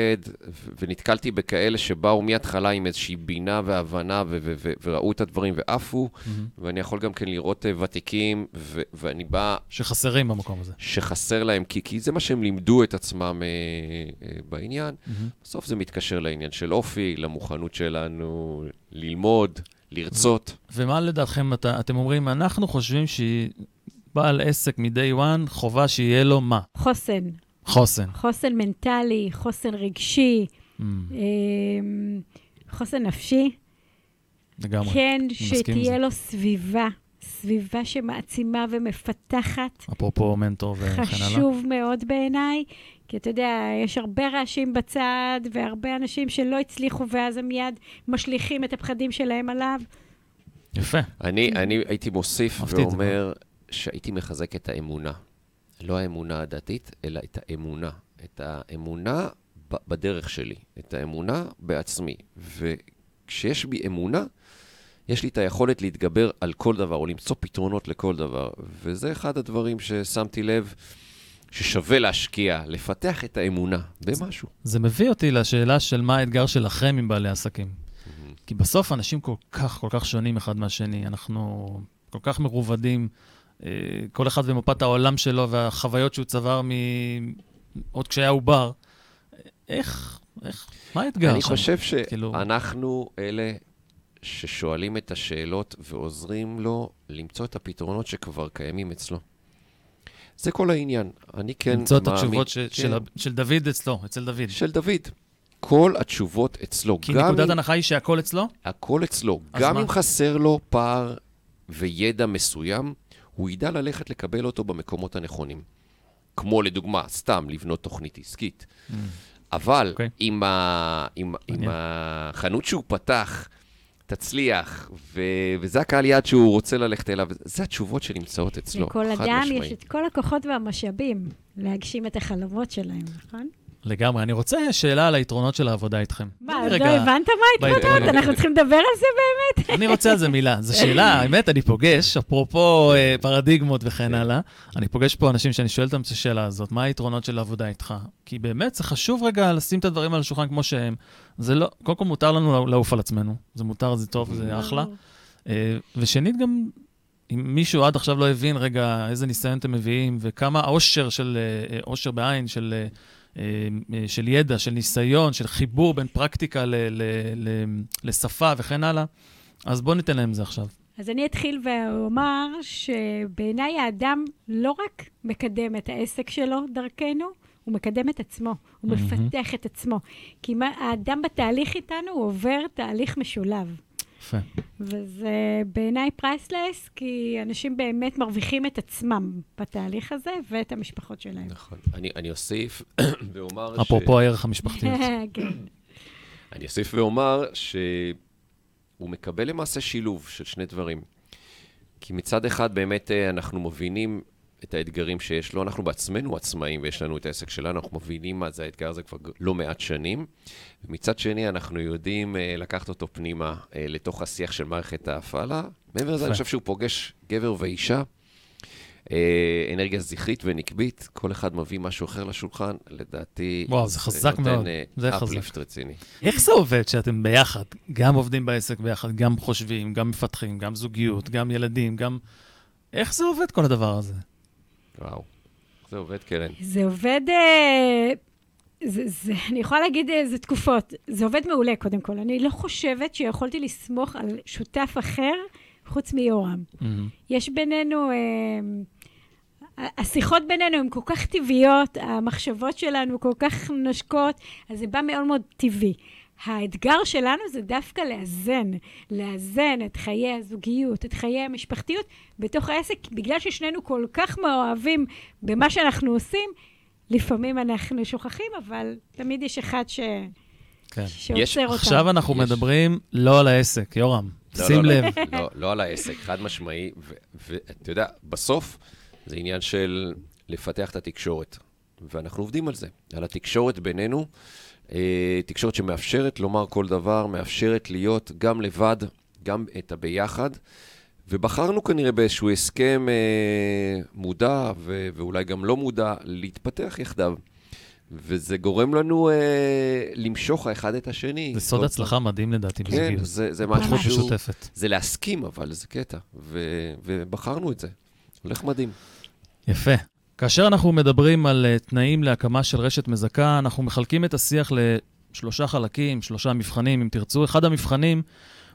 Speaker 4: ו- ונתקלתי בכאלה שבאו מההתחלה עם איזושהי בינה והבנה ו- ו- ו- וראו את הדברים ועפו, ואני יכול גם כן לראות אה, ותיקים, ו- ואני בא
Speaker 2: שחסרים במקום הזה.
Speaker 4: שחסר להם, כי, כי זה מה שהם לימדו את עצמם אה, אה, בעניין. בסוף זה מתקשר לעניין של אופי, למוכנות שלנו ללמוד, לרצות.
Speaker 2: ומה לדעתכם את, אתם אומרים, אנחנו חושבים שבעל עסק מ-day one, חובה שיהיה לו מה?
Speaker 3: חוסן.
Speaker 2: חוסן.
Speaker 3: חוסן מנטלי, חוסן רגשי,
Speaker 2: Mm,
Speaker 3: אמ, חוסן נפשי.
Speaker 2: לגמרי.
Speaker 3: כן, שתהיה. לו סביבה, סביבה שמעצימה ומפתחת.
Speaker 2: אפרופו מנטור וכן הלאה.
Speaker 3: חשוב מאוד בעיניי, כי אתה יודע, יש הרבה רעשים בצד, והרבה אנשים שלא הצליחו, ואז הם מיד משליכים את הפחדים שלהם עליו.
Speaker 2: יפה.
Speaker 4: אני, אני הייתי מוסיף ואומר שהייתי מחזק את האמונה. לא האמונה הדתית, אלא את האמונה. את האמונה בדרך שלי, את האמונה בעצמי. וכשיש בי אמונה, יש לי את היכולת להתגבר על כל דבר, או למצוא פתרונות לכל דבר. וזה אחד הדברים ששמתי לב ששווה להשקיע, לפתח את האמונה במשהו.
Speaker 2: זה מביא אותי לשאלה של מה האתגר שלכם עם בעלי עסקים. כי בסוף אנשים כל כך, כל כך שונים אחד מהשני. אנחנו כל כך מרובדים, כל אחד במפת העולם שלו והחוויות שהוא צבר מ... עוד כשהיה עובר. איך, איך, מה האתגר
Speaker 4: אני
Speaker 2: שם?
Speaker 4: חושב
Speaker 2: כאילו-
Speaker 4: שאנחנו אלה ששואלים את השאלות ועוזרים לו למצוא את הפתרונות שכבר קיימים אצלו. זה כל העניין. אני כן
Speaker 2: למצוא את
Speaker 4: מאמין-
Speaker 2: התשובות ש-
Speaker 4: כן,
Speaker 2: של של דוד אצלו, אצל דוד.
Speaker 4: של דוד. כל התשובות אצלו.
Speaker 2: כי נקודת הנחה היא שהכל אצלו?
Speaker 4: הכל אצלו. גם
Speaker 2: מה?
Speaker 4: אם חסר לו פער וידע מסוים, הוא ידע ללכת לקבל אותו במקומות הנכונים. כמו לדוגמה, סתם לבנות תוכנית עסקית. אבל
Speaker 2: אוקיי.
Speaker 4: אם, ה... אם... אם. החנות שהוא פתח תצליח, ו... וזה הקהל יעד שהוא רוצה ללכת אליו, זה התשובות שנמצאות אצלו.
Speaker 3: לכל
Speaker 4: חד
Speaker 3: אדם
Speaker 4: משמעית.
Speaker 3: יש את כל הכוחות והמשאבים להגשים את החלומות שלהם, נכון?
Speaker 2: לגמרי. אני רוצה שאלה על היתרונות של העבודה איתכם.
Speaker 3: מה, עוד לא הבנת מה היתרונות? אנחנו צריכים לדבר על זה באמת?
Speaker 2: אני רוצה על זה מילה. זו שאלה, האמת, אני פוגש, אפרופו אה, פרדיגמות וכן הלאה, אני פוגש פה אנשים שאני שואל אותם את השאלה הזאת, מה היתרונות של העבודה איתך? כי באמת, זה חשוב רגע לשים את הדברים על השולחן כמו שהם. זה לא, קודם כל מותר לנו לעוף על עצמנו, זה מותר, זה טוב, זה אחלה. אה, ושנית, גם אם מישהו עד עכשיו לא הבין, רגע, איזה ניסיון אתם מביאים, וכמה עושר של, עושר בעין של, של ידע, של ניסיון, של חיבור בין פרקטיקה ל, ל, ל, לשפה וכן הלאה, אז בואו ניתן להם את זה עכשיו.
Speaker 3: אז אני אתחיל ואומר שבעיניי האדם לא רק מקדם את העסק שלו דרכנו, הוא מקדם את עצמו, הוא mm-hmm. מפתח את עצמו. כי מה, האדם בתהליך איתנו הוא עובר תהליך משולב.
Speaker 2: יפה.
Speaker 3: וזה בעיניי פרייסלס, כי אנשים באמת מרוויחים את עצמם בתהליך הזה ואת המשפחות שלהם.
Speaker 4: נכון. אני, אני אוסיף ואומר
Speaker 2: ש... אפרופו הערך המשפחתי.
Speaker 3: כן.
Speaker 4: אני אוסיף ואומר ש... הוא מקבל למעשה שילוב של שני דברים. כי מצד אחד באמת אה, אנחנו מבינים את האתגרים שיש לו, אנחנו בעצמנו עצמאים ויש לנו את העסק שלנו, אנחנו מבינים מה זה האתגר הזה כבר לא מעט שנים. ומצד שני, אנחנו יודעים uh, לקחת אותו פנימה uh, לתוך השיח של מערכת ההפעלה. מעבר לזה, אני חושב שהוא פוגש גבר ואישה אה, אנרגיה זכרית ונקבית, כל אחד מביא משהו אחר לשולחן, לדעתי...
Speaker 2: וואו, זה חזק מאוד,
Speaker 4: זה
Speaker 2: זה
Speaker 4: חזק. אפליפט רציני.
Speaker 2: איך זה עובד שאתם ביחד, גם עובדים בעסק ביחד, גם חושבים, גם מפתחים, גם זוגיות, גם ילדים, גם... איך זה עובד כל הדבר הזה?
Speaker 4: וואו, זה עובד, קרן.
Speaker 3: זה עובד... אה, זה, זה, אני יכולה להגיד איזה אה, תקופות. זה עובד מעולה, קודם כל. אני לא חושבת שיכולתי לסמוך על שותף אחר חוץ מיורם. Mm-hmm. יש בינינו... אה, השיחות בינינו הן כל כך טבעיות, המחשבות שלנו כל כך נושקות, אז זה בא מאוד מאוד טבעי. האתגר שלנו זה דווקא לאזן, לאזן את חיי הזוגיות, את חיי המשפחתיות בתוך העסק, בגלל ששנינו כל כך מאוהבים במה שאנחנו עושים, לפעמים אנחנו שוכחים, אבל תמיד יש אחד ש... כן. שעוצר אותנו.
Speaker 2: עכשיו אנחנו יש. מדברים לא על העסק, יורם,
Speaker 4: לא,
Speaker 2: שים
Speaker 4: לא,
Speaker 2: לב.
Speaker 4: לא, לא, לא על העסק, חד משמעי, ואתה יודע, בסוף... זה עניין של לפתח את התקשורת. ואנחנו עובדים על זה, על התקשורת בינינו, תקשורת שמאפשרת לומר כל דבר, מאפשרת להיות גם לבד, גם את הביחד. ובחרנו כנראה באיזשהו הסכם אה, מודע ו- ואולי גם לא מודע להתפתח יחדיו. וזה גורם לנו אה, למשוך האחד את השני.
Speaker 2: זה סוד הצלחה מדהים לדעתי
Speaker 4: כן, בזוגיות. כן, זה, זה משהו
Speaker 2: שהוא...
Speaker 4: זה להסכים, אבל זה קטע. ו- ובחרנו את זה. הולך מדהים.
Speaker 2: יפה. כאשר אנחנו מדברים על uh, תנאים להקמה של רשת מזכה, אנחנו מחלקים את השיח לשלושה חלקים, שלושה מבחנים, אם תרצו. אחד המבחנים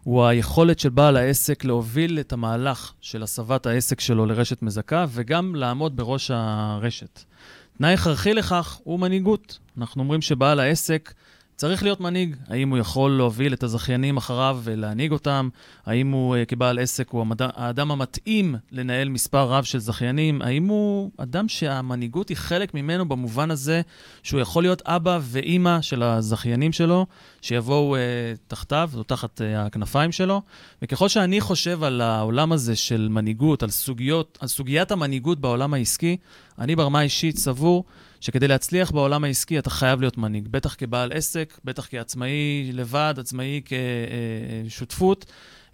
Speaker 2: הוא היכולת של בעל העסק להוביל את המהלך של הסבת העסק שלו לרשת מזכה, וגם לעמוד בראש הרשת. תנאי הכרחי לכך הוא מנהיגות. אנחנו אומרים שבעל העסק צריך להיות מנהיג. האם הוא יכול להוביל את הזכיינים אחריו ולהנהיג אותם? האם הוא uh, כבעל עסק הוא המד... האדם המתאים לנהל מספר רב של זכיינים? האם הוא אדם שהמנהיגות היא חלק ממנו במובן הזה שהוא יכול להיות אבא ואימא של הזכיינים שלו, שיבואו uh, תחתיו או תחת uh, הכנפיים שלו? וככל שאני חושב על העולם הזה של מנהיגות, על, סוגיות, על סוגיית המנהיגות בעולם העסקי, אני ברמה האישית סבור שכדי להצליח בעולם העסקי אתה חייב להיות מנהיג, בטח כבעל עסק, בטח כעצמאי לבד, עצמאי כשותפות,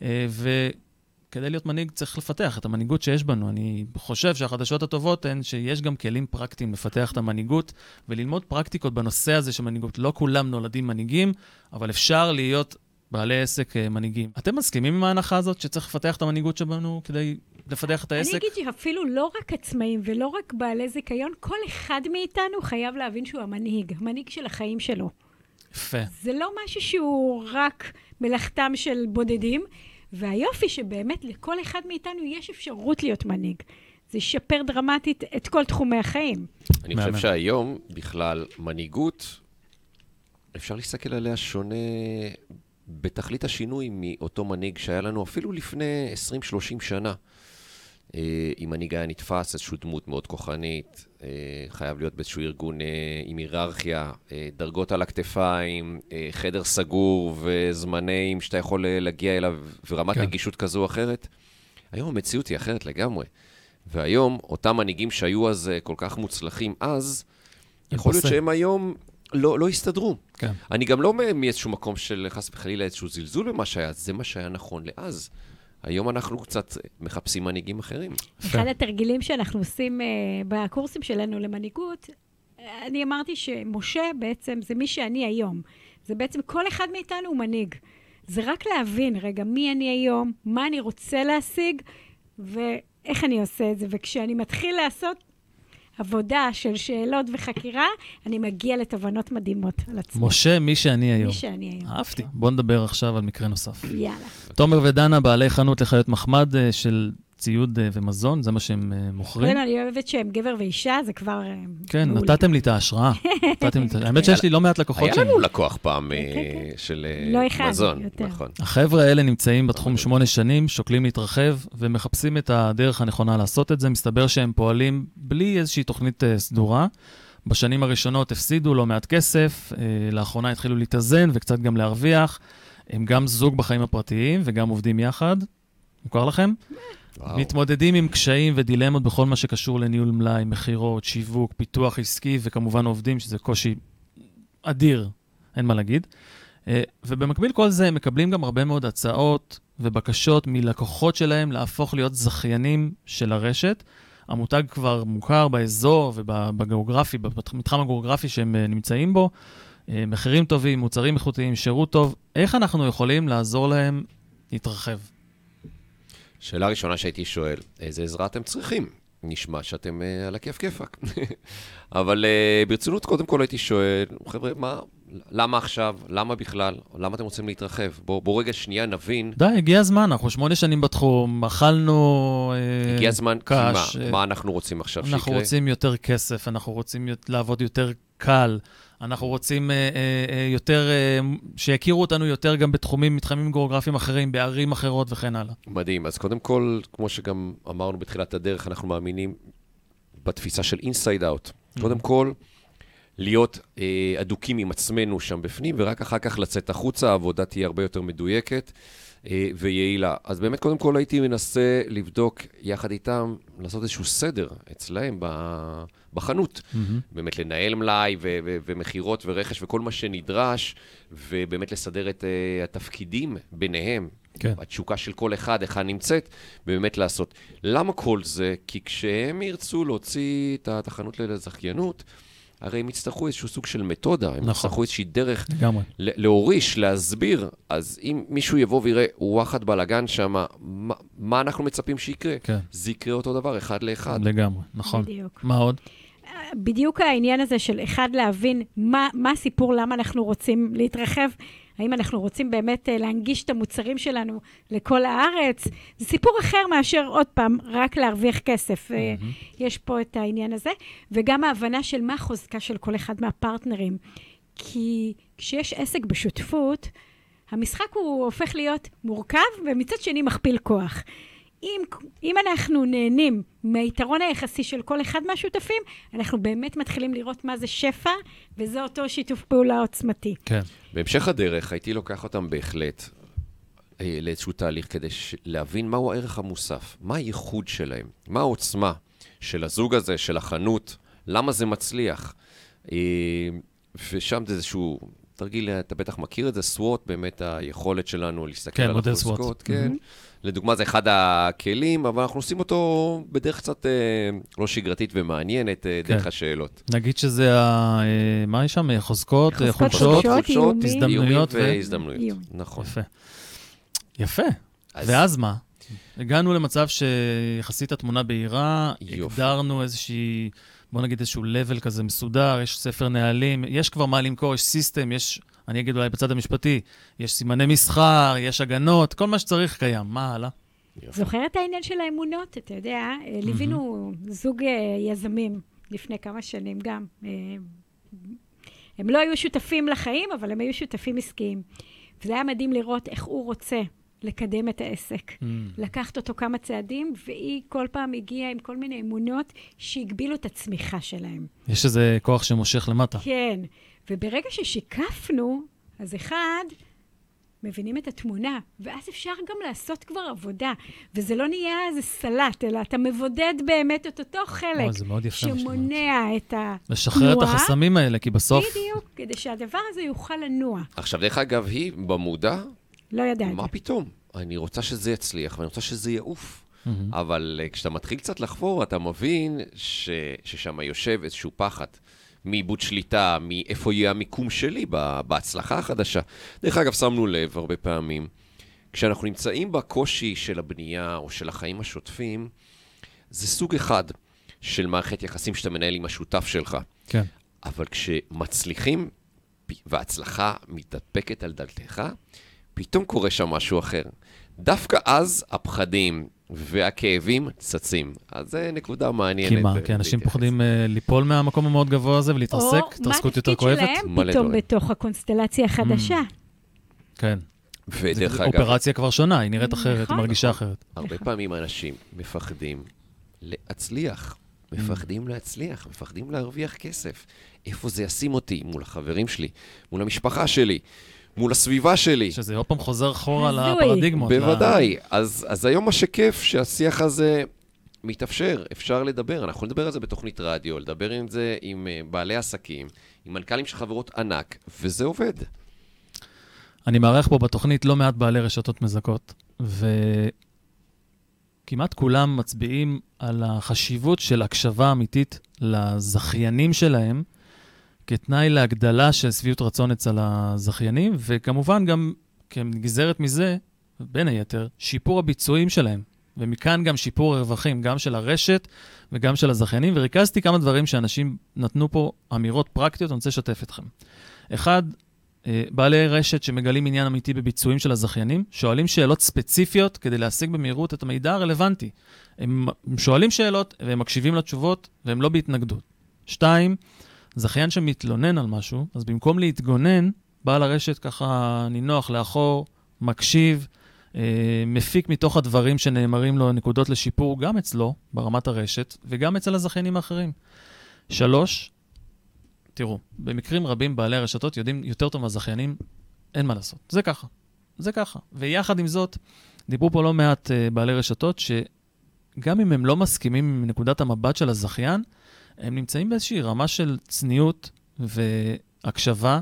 Speaker 2: אה, וכדי להיות מנהיג צריך לפתח את המנהיגות שיש בנו. אני חושב שהחדשות הטובות הן שיש גם כלים פרקטיים לפתח את המנהיגות וללמוד פרקטיקות בנושא הזה של מנהיגות. לא כולם נולדים מנהיגים, אבל אפשר להיות בעלי עסק אה, מנהיגים. אתם מסכימים עם ההנחה הזאת שצריך לפתח את המנהיגות שבנו כדי לפתח את העסק?
Speaker 3: אני אגיד שאפילו לא רק עצמאים ולא רק בעלי זיכיון, כל אחד מאיתנו חייב להבין שהוא המנהיג, המנהיג של החיים שלו.
Speaker 2: יפה.
Speaker 3: זה לא משהו שהוא רק מלאכתם של בודדים, והיופי שבאמת לכל אחד מאיתנו יש אפשרות להיות מנהיג. זה ישפר דרמטית את כל תחומי החיים.
Speaker 4: אני חושב שהיום, בכלל, מנהיגות, אפשר להסתכל עליה שונה בתכלית השינוי מאותו מנהיג שהיה לנו אפילו לפני 20-30 שנה. אה, אם מנהיג היה נתפס, איזושהי דמות מאוד כוחנית, אה, חייב להיות באיזשהו ארגון אה, עם היררכיה, דרגות על הכתפיים, חדר סגור וזמנים שאתה יכול להגיע אליו ורמת כן. נגישות כזו או אחרת. היום המציאות היא אחרת לגמרי. והיום, אותם מנהיגים שהיו אז כל כך מוצלחים אז, יכול להיות שהם היום לא, לא הסתדרו. כן. אני גם לא מאיזשהו מקום של חס וחלילה איזשהו זלזול במה שהיה, זה מה שהיה נכון לאז. היום אנחנו קצת מחפשים מנהיגים אחרים.
Speaker 3: אחד התרגילים שאנחנו עושים uh, בקורסים שלנו למנהיגות, אני אמרתי שמשה בעצם זה מי שאני היום. זה בעצם כל אחד מאיתנו הוא מנהיג. זה רק להבין, רגע, מי אני היום, מה אני רוצה להשיג, ואיך אני עושה את זה. וכשאני מתחיל לעשות עבודה של שאלות וחקירה, אני מגיע לתובנות מדהימות על עצמי.
Speaker 2: משה, מי שאני היום.
Speaker 3: מי שאני היום.
Speaker 2: אהבתי. בוא נדבר עכשיו על מקרה נוסף.
Speaker 3: יאללה.
Speaker 2: תומר ודנה, בעלי חנות לחיות מחמד אה, של ציוד אה, ומזון, זה מה שהם אה, מוכרים.
Speaker 3: כן, אני אוהבת שהם גבר ואישה, זה כבר אה,
Speaker 2: כן. נתתם לי את ההשראה. האמת שיש לי לא מעט לקוחות
Speaker 4: היה
Speaker 2: שהם...
Speaker 4: לנו לקוח פעם אה,
Speaker 3: כן, כן.
Speaker 4: של
Speaker 3: לא
Speaker 4: מזון. נכון.
Speaker 2: החבר'ה האלה נמצאים בתחום שמונה שנים, שוקלים להתרחב ומחפשים את הדרך הנכונה לעשות את זה. מסתבר שהם פועלים בלי איזושהי תוכנית סדורה. בשנים הראשונות הפסידו לא מעט כסף, לאחרונה התחילו להתאזן וקצת גם להרוויח. הם גם זוג בחיים הפרטיים וגם עובדים יחד. מוכר לכם?
Speaker 4: וואו.
Speaker 2: מתמודדים עם קשיים ודילמות בכל מה שקשור לניהול מלאי, מכירות, שיווק, פיתוח עסקי וכמובן עובדים, שזה קושי אדיר, אין מה להגיד. אה, ובמקביל כל זה, הם מקבלים גם הרבה מאוד הצעות ובקשות מלקוחות שלהם להפוך להיות זכיינים של הרשת. המותג כבר מוכר באזור ובגיאוגרפי, במתחם הגיאוגרפי שהם אה, נמצאים בו. אה, מחירים טובים, מוצרים איכותיים, שירות טוב. איך אנחנו יכולים לעזור להם להתרחב?
Speaker 4: שאלה ראשונה שהייתי שואל, איזה עזרה אתם צריכים? נשמע שאתם uh, על הכיף כיפאק. אבל uh, ברצינות, קודם כל הייתי שואל, חבר'ה, מה, למה עכשיו? למה בכלל? למה אתם רוצים להתרחב? בואו בוא רגע שנייה נבין.
Speaker 2: די, הגיע הזמן, אנחנו שמונה שנים בתחום, אכלנו אה,
Speaker 4: הגיע הזמן, כי מה,
Speaker 2: קש.
Speaker 4: מה אנחנו רוצים עכשיו
Speaker 2: אנחנו
Speaker 4: שיקרה?
Speaker 2: רוצים יותר כסף, אנחנו רוצים לעבוד יותר קל, אנחנו רוצים אה, אה, אה, יותר, אה, שיכירו אותנו יותר גם בתחומים, מתחמים גיאוגרפיים אחרים, בערים אחרות וכן הלאה.
Speaker 4: מדהים. אז קודם כל, כמו שגם אמרנו בתחילת הדרך, אנחנו מאמינים בתפיסה של אינסייד אאוט. קודם כל, להיות אה, אדוקים עם עצמנו שם בפנים, ורק אחר כך לצאת החוצה, העבודה תהיה הרבה יותר מדויקת ויעילה. אז באמת, קודם כל הייתי מנסה לבדוק יחד איתם, לעשות איזשהו סדר אצלהם בחנות. באמת לנהל מלאי ו- ו- ומכירות ורכש וכל מה שנדרש, ובאמת לסדר את uh, התפקידים ביניהם.
Speaker 2: כן.
Speaker 4: התשוקה של כל אחד, היכן נמצאת, ובאמת לעשות. למה כל זה? כי כשהם ירצו להוציא את החנות לזכיינות, הרי הם יצטרכו איזשהו סוג של מתודה, הם
Speaker 2: נכון.
Speaker 4: יצטרכו איזושהי דרך
Speaker 2: לגמרי.
Speaker 4: להוריש, להסביר. אז אם מישהו יבוא ויראה וואחד בלאגן שם, מה, מה אנחנו מצפים שיקרה?
Speaker 2: כן.
Speaker 4: זה יקרה אותו דבר, אחד לאחד.
Speaker 2: לגמרי, נכון.
Speaker 3: בדיוק.
Speaker 2: מה עוד?
Speaker 3: בדיוק העניין הזה של אחד, להבין מה, מה הסיפור, למה אנחנו רוצים להתרחב, האם אנחנו רוצים באמת אה, להנגיש את המוצרים שלנו לכל הארץ, זה סיפור אחר מאשר, עוד פעם, רק להרוויח כסף. אה, יש פה את העניין הזה, וגם ההבנה של מה החוזקה של כל אחד מהפרטנרים. כי כשיש עסק בשותפות, המשחק הוא הופך להיות מורכב, ומצד שני מכפיל כוח. אם, אם אנחנו נהנים מהיתרון היחסי של כל אחד מהשותפים, אנחנו באמת מתחילים לראות מה זה שפע, וזה אותו שיתוף פעולה עוצמתי.
Speaker 2: כן.
Speaker 4: בהמשך הדרך הייתי לוקח אותם בהחלט אה, לאיזשהו תהליך כדי ש- להבין מהו הערך המוסף, מה הייחוד שלהם, מה העוצמה של הזוג הזה, של החנות, למה זה מצליח. אה, ושם זה איזשהו תרגיל, אתה בטח מכיר את זה, סוואט, באמת היכולת שלנו להסתכל
Speaker 2: כן,
Speaker 4: על
Speaker 2: מודל
Speaker 4: החוזקות.
Speaker 2: SWOT.
Speaker 4: כן. לדוגמה, זה אחד הכלים, אבל אנחנו עושים אותו בדרך קצת אה, לא שגרתית ומעניינת, אה,
Speaker 2: כן.
Speaker 4: דרך השאלות.
Speaker 2: נגיד שזה, ה... אה, מה יש שם? חוזקות, אה,
Speaker 3: חוזקות,
Speaker 2: חולשות?
Speaker 3: חולשות, איומים.
Speaker 2: הזדמנויות ו-
Speaker 4: והזדמנויות.
Speaker 3: איום.
Speaker 4: נכון.
Speaker 2: יפה. יפה.
Speaker 4: אז-
Speaker 2: ואז מה? הגענו למצב שיחסית התמונה בהירה,
Speaker 4: יופי.
Speaker 2: הגדרנו איזושהי, בוא נגיד איזשהו level כזה מסודר, יש ספר נהלים, יש כבר מה למכור, יש סיסטם, יש, אני אגיד אולי בצד המשפטי, יש סימני מסחר, יש הגנות, כל מה שצריך קיים. מה הלאה?
Speaker 3: זוכר את העניין של האמונות? אתה יודע, אה, ליווינו זוג אה, יזמים לפני כמה שנים גם. אה, הם לא היו שותפים לחיים, אבל הם היו שותפים עסקיים. וזה היה מדהים לראות איך הוא רוצה לקדם את העסק. לקחת אותו כמה צעדים, והיא כל פעם הגיעה עם כל מיני אמונות שהגבילו את הצמיחה שלהם.
Speaker 2: יש איזה כוח שמושך למטה.
Speaker 3: כן, וברגע ששיקפנו, אז אחד, מבינים את התמונה, ואז אפשר גם לעשות כבר עבודה. וזה לא נהיה איזה סלט, אלא אתה מבודד באמת את אותו חלק
Speaker 2: מאוד יפה.
Speaker 3: שמונע את התנועה.
Speaker 2: לשחרר את החסמים האלה, כי בסוף...
Speaker 3: בדיוק, כדי שהדבר הזה יוכל לנוע.
Speaker 4: עכשיו, דרך אגב, היא במודע,
Speaker 3: לא ידעתי.
Speaker 4: מה פתאום? אני רוצה שזה יצליח ואני רוצה שזה יעוף.
Speaker 2: מהמם.
Speaker 4: אבל uh, כשאתה מתחיל קצת לחפור, אתה מבין ש... ששם יושב איזשהו פחד מאיבוד שליטה, מאיפה יהיה המיקום שלי. בהצלחה החדשה. דרך אגב, שמנו לב הרבה פעמים, כשאנחנו נמצאים בקושי של הבנייה או של החיים השוטפים, זה סוג אחד של מערכת יחסים שאתה מנהל עם השותף שלך.
Speaker 2: כן.
Speaker 4: אבל כשמצליחים וההצלחה מתדפקת על דלתך, פתאום קורה שם משהו אחר. דווקא אז הפחדים והכאבים צצים. אז זו נקודה מעניינת.
Speaker 2: כי מה? כי אנשים פוחדים uh, ליפול מהמקום המאוד גבוה הזה ולהתרסק? התרסקות יותר כואבת?
Speaker 3: או מה התפקיד שלהם פתאום בתוך הקונסטלציה החדשה.
Speaker 2: Mm. כן.
Speaker 4: ודרך אגב...
Speaker 2: אופרציה כבר שונה, היא נראית אחרת, היא נכון. מרגישה אחרת.
Speaker 4: הרבה פעמים אנשים מפחדים להצליח. מפחדים להצליח, מפחדים להרוויח כסף. איפה זה ישים אותי? מול החברים שלי, מול המשפחה שלי, מול הסביבה שלי.
Speaker 2: שזה עוד פעם חוזר אחורה לפרדיגמות.
Speaker 4: בוודאי. אז, אז היום מה שכיף, שהשיח הזה מתאפשר, אפשר לדבר. אנחנו יכולים לדבר על זה בתוכנית רדיו, לדבר עם זה עם uh, בעלי עסקים, עם מנכ"לים של חברות ענק, וזה עובד.
Speaker 2: אני מארח פה בתוכנית לא מעט בעלי רשתות מזכות, וכמעט כולם מצביעים על החשיבות של הקשבה אמיתית לזכיינים שלהם, כתנאי להגדלה של שביעות רצון אצל הזכיינים, וכמובן גם כנגזרת מזה, בין היתר, שיפור הביצועים שלהם. ומכאן גם שיפור הרווחים, גם של הרשת וגם של הזכיינים, וריכזתי כמה דברים שאנשים נתנו פה אמירות פרקטיות, אני רוצה לשתף אתכם. אחד, אה, בעלי רשת שמגלים עניין אמיתי בביצועים של הזכיינים, שואלים שאלות ספציפיות כדי להשיג במהירות את המידע הרלוונטי. הם שואלים שאלות והם מקשיבים לתשובות והם לא בהתנגדות. שתיים, זכיין שמתלונן על משהו, אז במקום להתגונן, בעל הרשת ככה נינוח לאחור, מקשיב, אה, מפיק מתוך הדברים שנאמרים לו נקודות לשיפור גם אצלו, ברמת הרשת, וגם אצל הזכיינים האחרים. שלוש, תראו, במקרים רבים בעלי הרשתות יודעים יותר טוב מהזכיינים, אין מה לעשות. זה ככה. זה ככה. ויחד עם זאת, דיברו פה לא מעט uh, בעלי רשתות, שגם אם הם לא מסכימים עם נקודת המבט של הזכיין, הם נמצאים באיזושהי רמה של צניעות והקשבה,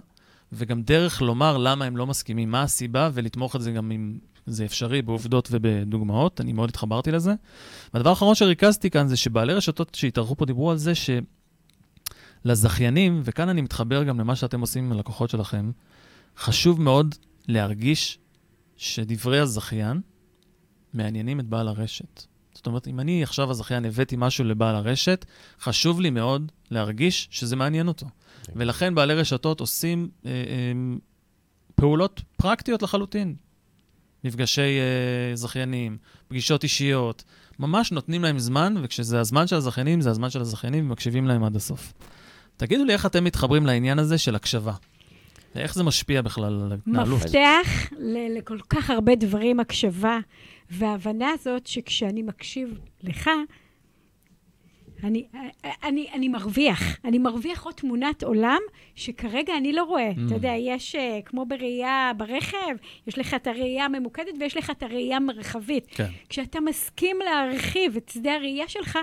Speaker 2: וגם דרך לומר למה הם לא מסכימים, מה הסיבה, ולתמוך את זה גם אם זה אפשרי בעובדות ובדוגמאות. אני מאוד התחברתי לזה. והדבר האחרון שריכזתי כאן זה שבעלי רשתות שהתארחו פה דיברו על זה שלזכיינים, וכאן אני מתחבר גם למה שאתם עושים עם הלקוחות שלכם, חשוב מאוד להרגיש שדברי הזכיין מעניינים את בעל הרשת. זאת אומרת, אם אני עכשיו הזכיין הבאתי משהו לבעל הרשת, חשוב לי מאוד להרגיש שזה מעניין אותו. ולכן בעלי רשתות עושים אה, אה, פעולות פרקטיות לחלוטין. מפגשי אה, זכיינים, פגישות אישיות, ממש נותנים להם זמן, וכשזה הזמן של הזכיינים, זה הזמן של הזכיינים, ומקשיבים להם עד הסוף. תגידו לי איך אתם מתחברים לעניין הזה של הקשבה. ואיך זה משפיע בכלל על ההתנהלות?
Speaker 3: מפתח לכל כך הרבה דברים, הקשבה. וההבנה הזאת שכשאני מקשיב לך, אני, אני, אני מרוויח. אני מרוויח עוד תמונת עולם שכרגע אני לא רואה. Mm. אתה יודע, יש, אה, כמו בראייה ברכב, יש לך את הראייה הממוקדת ויש לך את הראייה המרחבית. כן. כשאתה מסכים להרחיב את שדה הראייה שלך,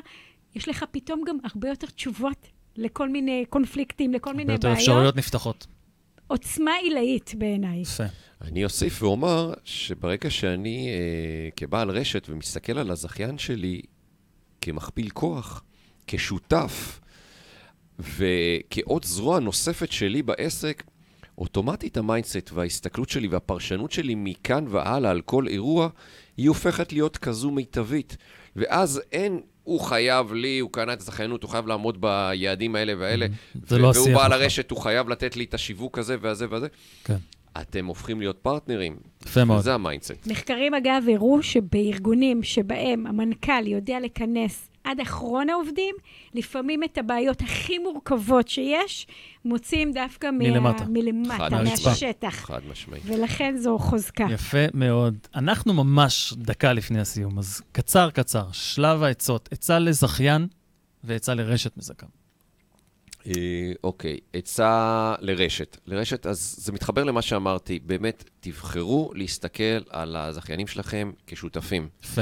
Speaker 3: יש לך פתאום גם הרבה יותר תשובות לכל מיני קונפליקטים, לכל מיני בעיות. הרבה יותר
Speaker 2: אפשרויות נפתחות.
Speaker 3: עוצמה עילאית בעיניי. יפה.
Speaker 4: אני אוסיף ואומר שברגע שאני אה, כבעל רשת ומסתכל על הזכיין שלי כמכפיל כוח, כשותף וכעוד זרוע נוספת שלי בעסק, אוטומטית ה mindset וההסתכלות שלי והפרשנות שלי מכאן והלאה על כל אירוע, היא הופכת להיות כזו מיטבית. ואז אין, הוא חייב לי, הוא קנה את הזכיינות, הוא חייב לעמוד ביעדים האלה והאלה.
Speaker 2: זה לא השיח.
Speaker 4: והוא בעל הרשת, הוא חייב לתת לי את השיווק הזה והזה והזה. כן. אתם הופכים להיות partners.
Speaker 2: יפה מאוד.
Speaker 4: זה ה mindset.
Speaker 3: מחקרים, אגב, הראו שבארגונים שבהם המנכ"ל יודע לכנס עד אחרון העובדים, לפעמים את הבעיות הכי מורכבות שיש, מוצאים דווקא
Speaker 2: מלמטה,
Speaker 3: מה... מלמטה מהשטח.
Speaker 4: חד משמעית.
Speaker 3: ולכן זו חוזקה.
Speaker 2: יפה מאוד. אנחנו ממש דקה לפני הסיום, אז קצר קצר, שלב העצות, עצה לזכיין ועצה לרשת מזכה.
Speaker 4: אה, אוקיי, עצה לרשת. לרשת, אז זה מתחבר למה שאמרתי, באמת, תבחרו להסתכל על הזכיינים שלכם כשותפים.
Speaker 2: יפה.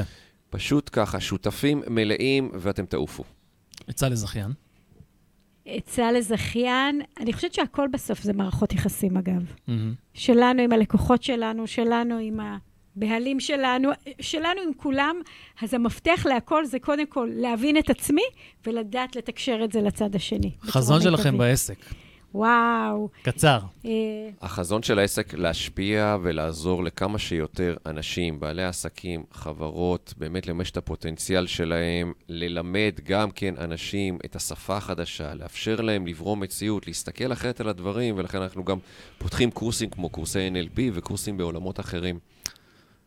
Speaker 4: פשוט ככה, שותפים מלאים ואתם תעופו.
Speaker 2: עצה לזכיין.
Speaker 3: עצה לזכיין, אני חושבת שהכל בסוף זה מערכות יחסים, אגב. Mm-hmm. שלנו עם הלקוחות שלנו, שלנו עם ה... הבעלים שלנו, שלנו עם כולם, אז המפתח להכל זה קודם כל להבין את עצמי ולדעת לתקשר את זה לצד השני.
Speaker 2: חזון שלכם בעסק.
Speaker 3: וואו.
Speaker 2: קצר.
Speaker 4: אה, החזון של העסק להשפיע ולעזור לכמה שיותר אנשים, בעלי עסקים, חברות, באמת למש את הפוטנציאל שלהם, ללמד גם כן אנשים את השפה החדשה, לאפשר להם לברום מציאות, להסתכל אחרת על הדברים, ולכן אנחנו גם פותחים קורסים כמו קורסי NLP וקורסים בעולמות אחרים.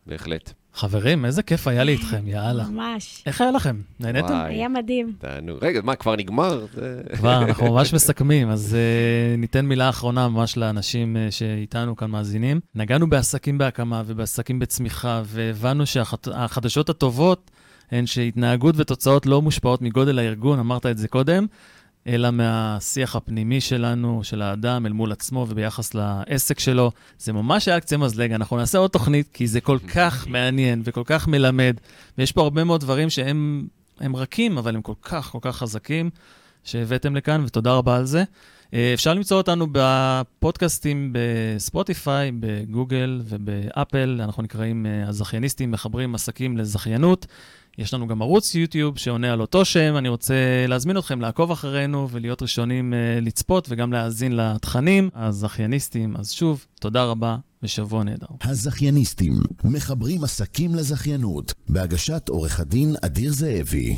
Speaker 4: בהחלט.
Speaker 2: חברים, איזה כיף היה לי איתכם, יאללה.
Speaker 3: ממש.
Speaker 2: איך היה לכם? נהניתם?
Speaker 3: היה מדהים.
Speaker 4: תענו. רגע, מה, כבר נגמר?
Speaker 2: כבר, אנחנו ממש מסכמים, אז uh, ניתן מילה אחרונה ממש לאנשים uh, שאיתנו כאן מאזינים. נגענו בעסקים בהקמה ובעסקים בצמיחה, והבנו שהחדשות הטובות הן שהתנהגות ותוצאות לא מושפעות מגודל הארגון, אמרת את זה קודם. אלא מהשיח הפנימי שלנו, של האדם אל מול עצמו וביחס לעסק שלו. זה ממש היה קצה מזלג, אנחנו נעשה עוד תוכנית, כי זה כל כך מעניין וכל כך מלמד, ויש פה הרבה מאוד דברים שהם רכים, אבל הם כל כך כל כך חזקים, שהבאתם לכאן, ותודה רבה על זה. אה, אפשר למצוא אותנו בפודקאסטים בספוטיפיי, בגוגל ובאפל, אנחנו נקראים אה, הזכייניסטים, מחברים עסקים לזכיינות. יש לנו גם ערוץ יוטיוב שעונה על אותו שם. אני רוצה להזמין אתכם לעקוב אחרינו ולהיות ראשונים uh, לצפות וגם להאזין לתכנים. הזכייניסטים, אז שוב, תודה רבה ושבוע נהדר.
Speaker 1: הזכייניסטים, מחברים עסקים לזכיינות, בהגשת עורך הדין אדיר זאבי.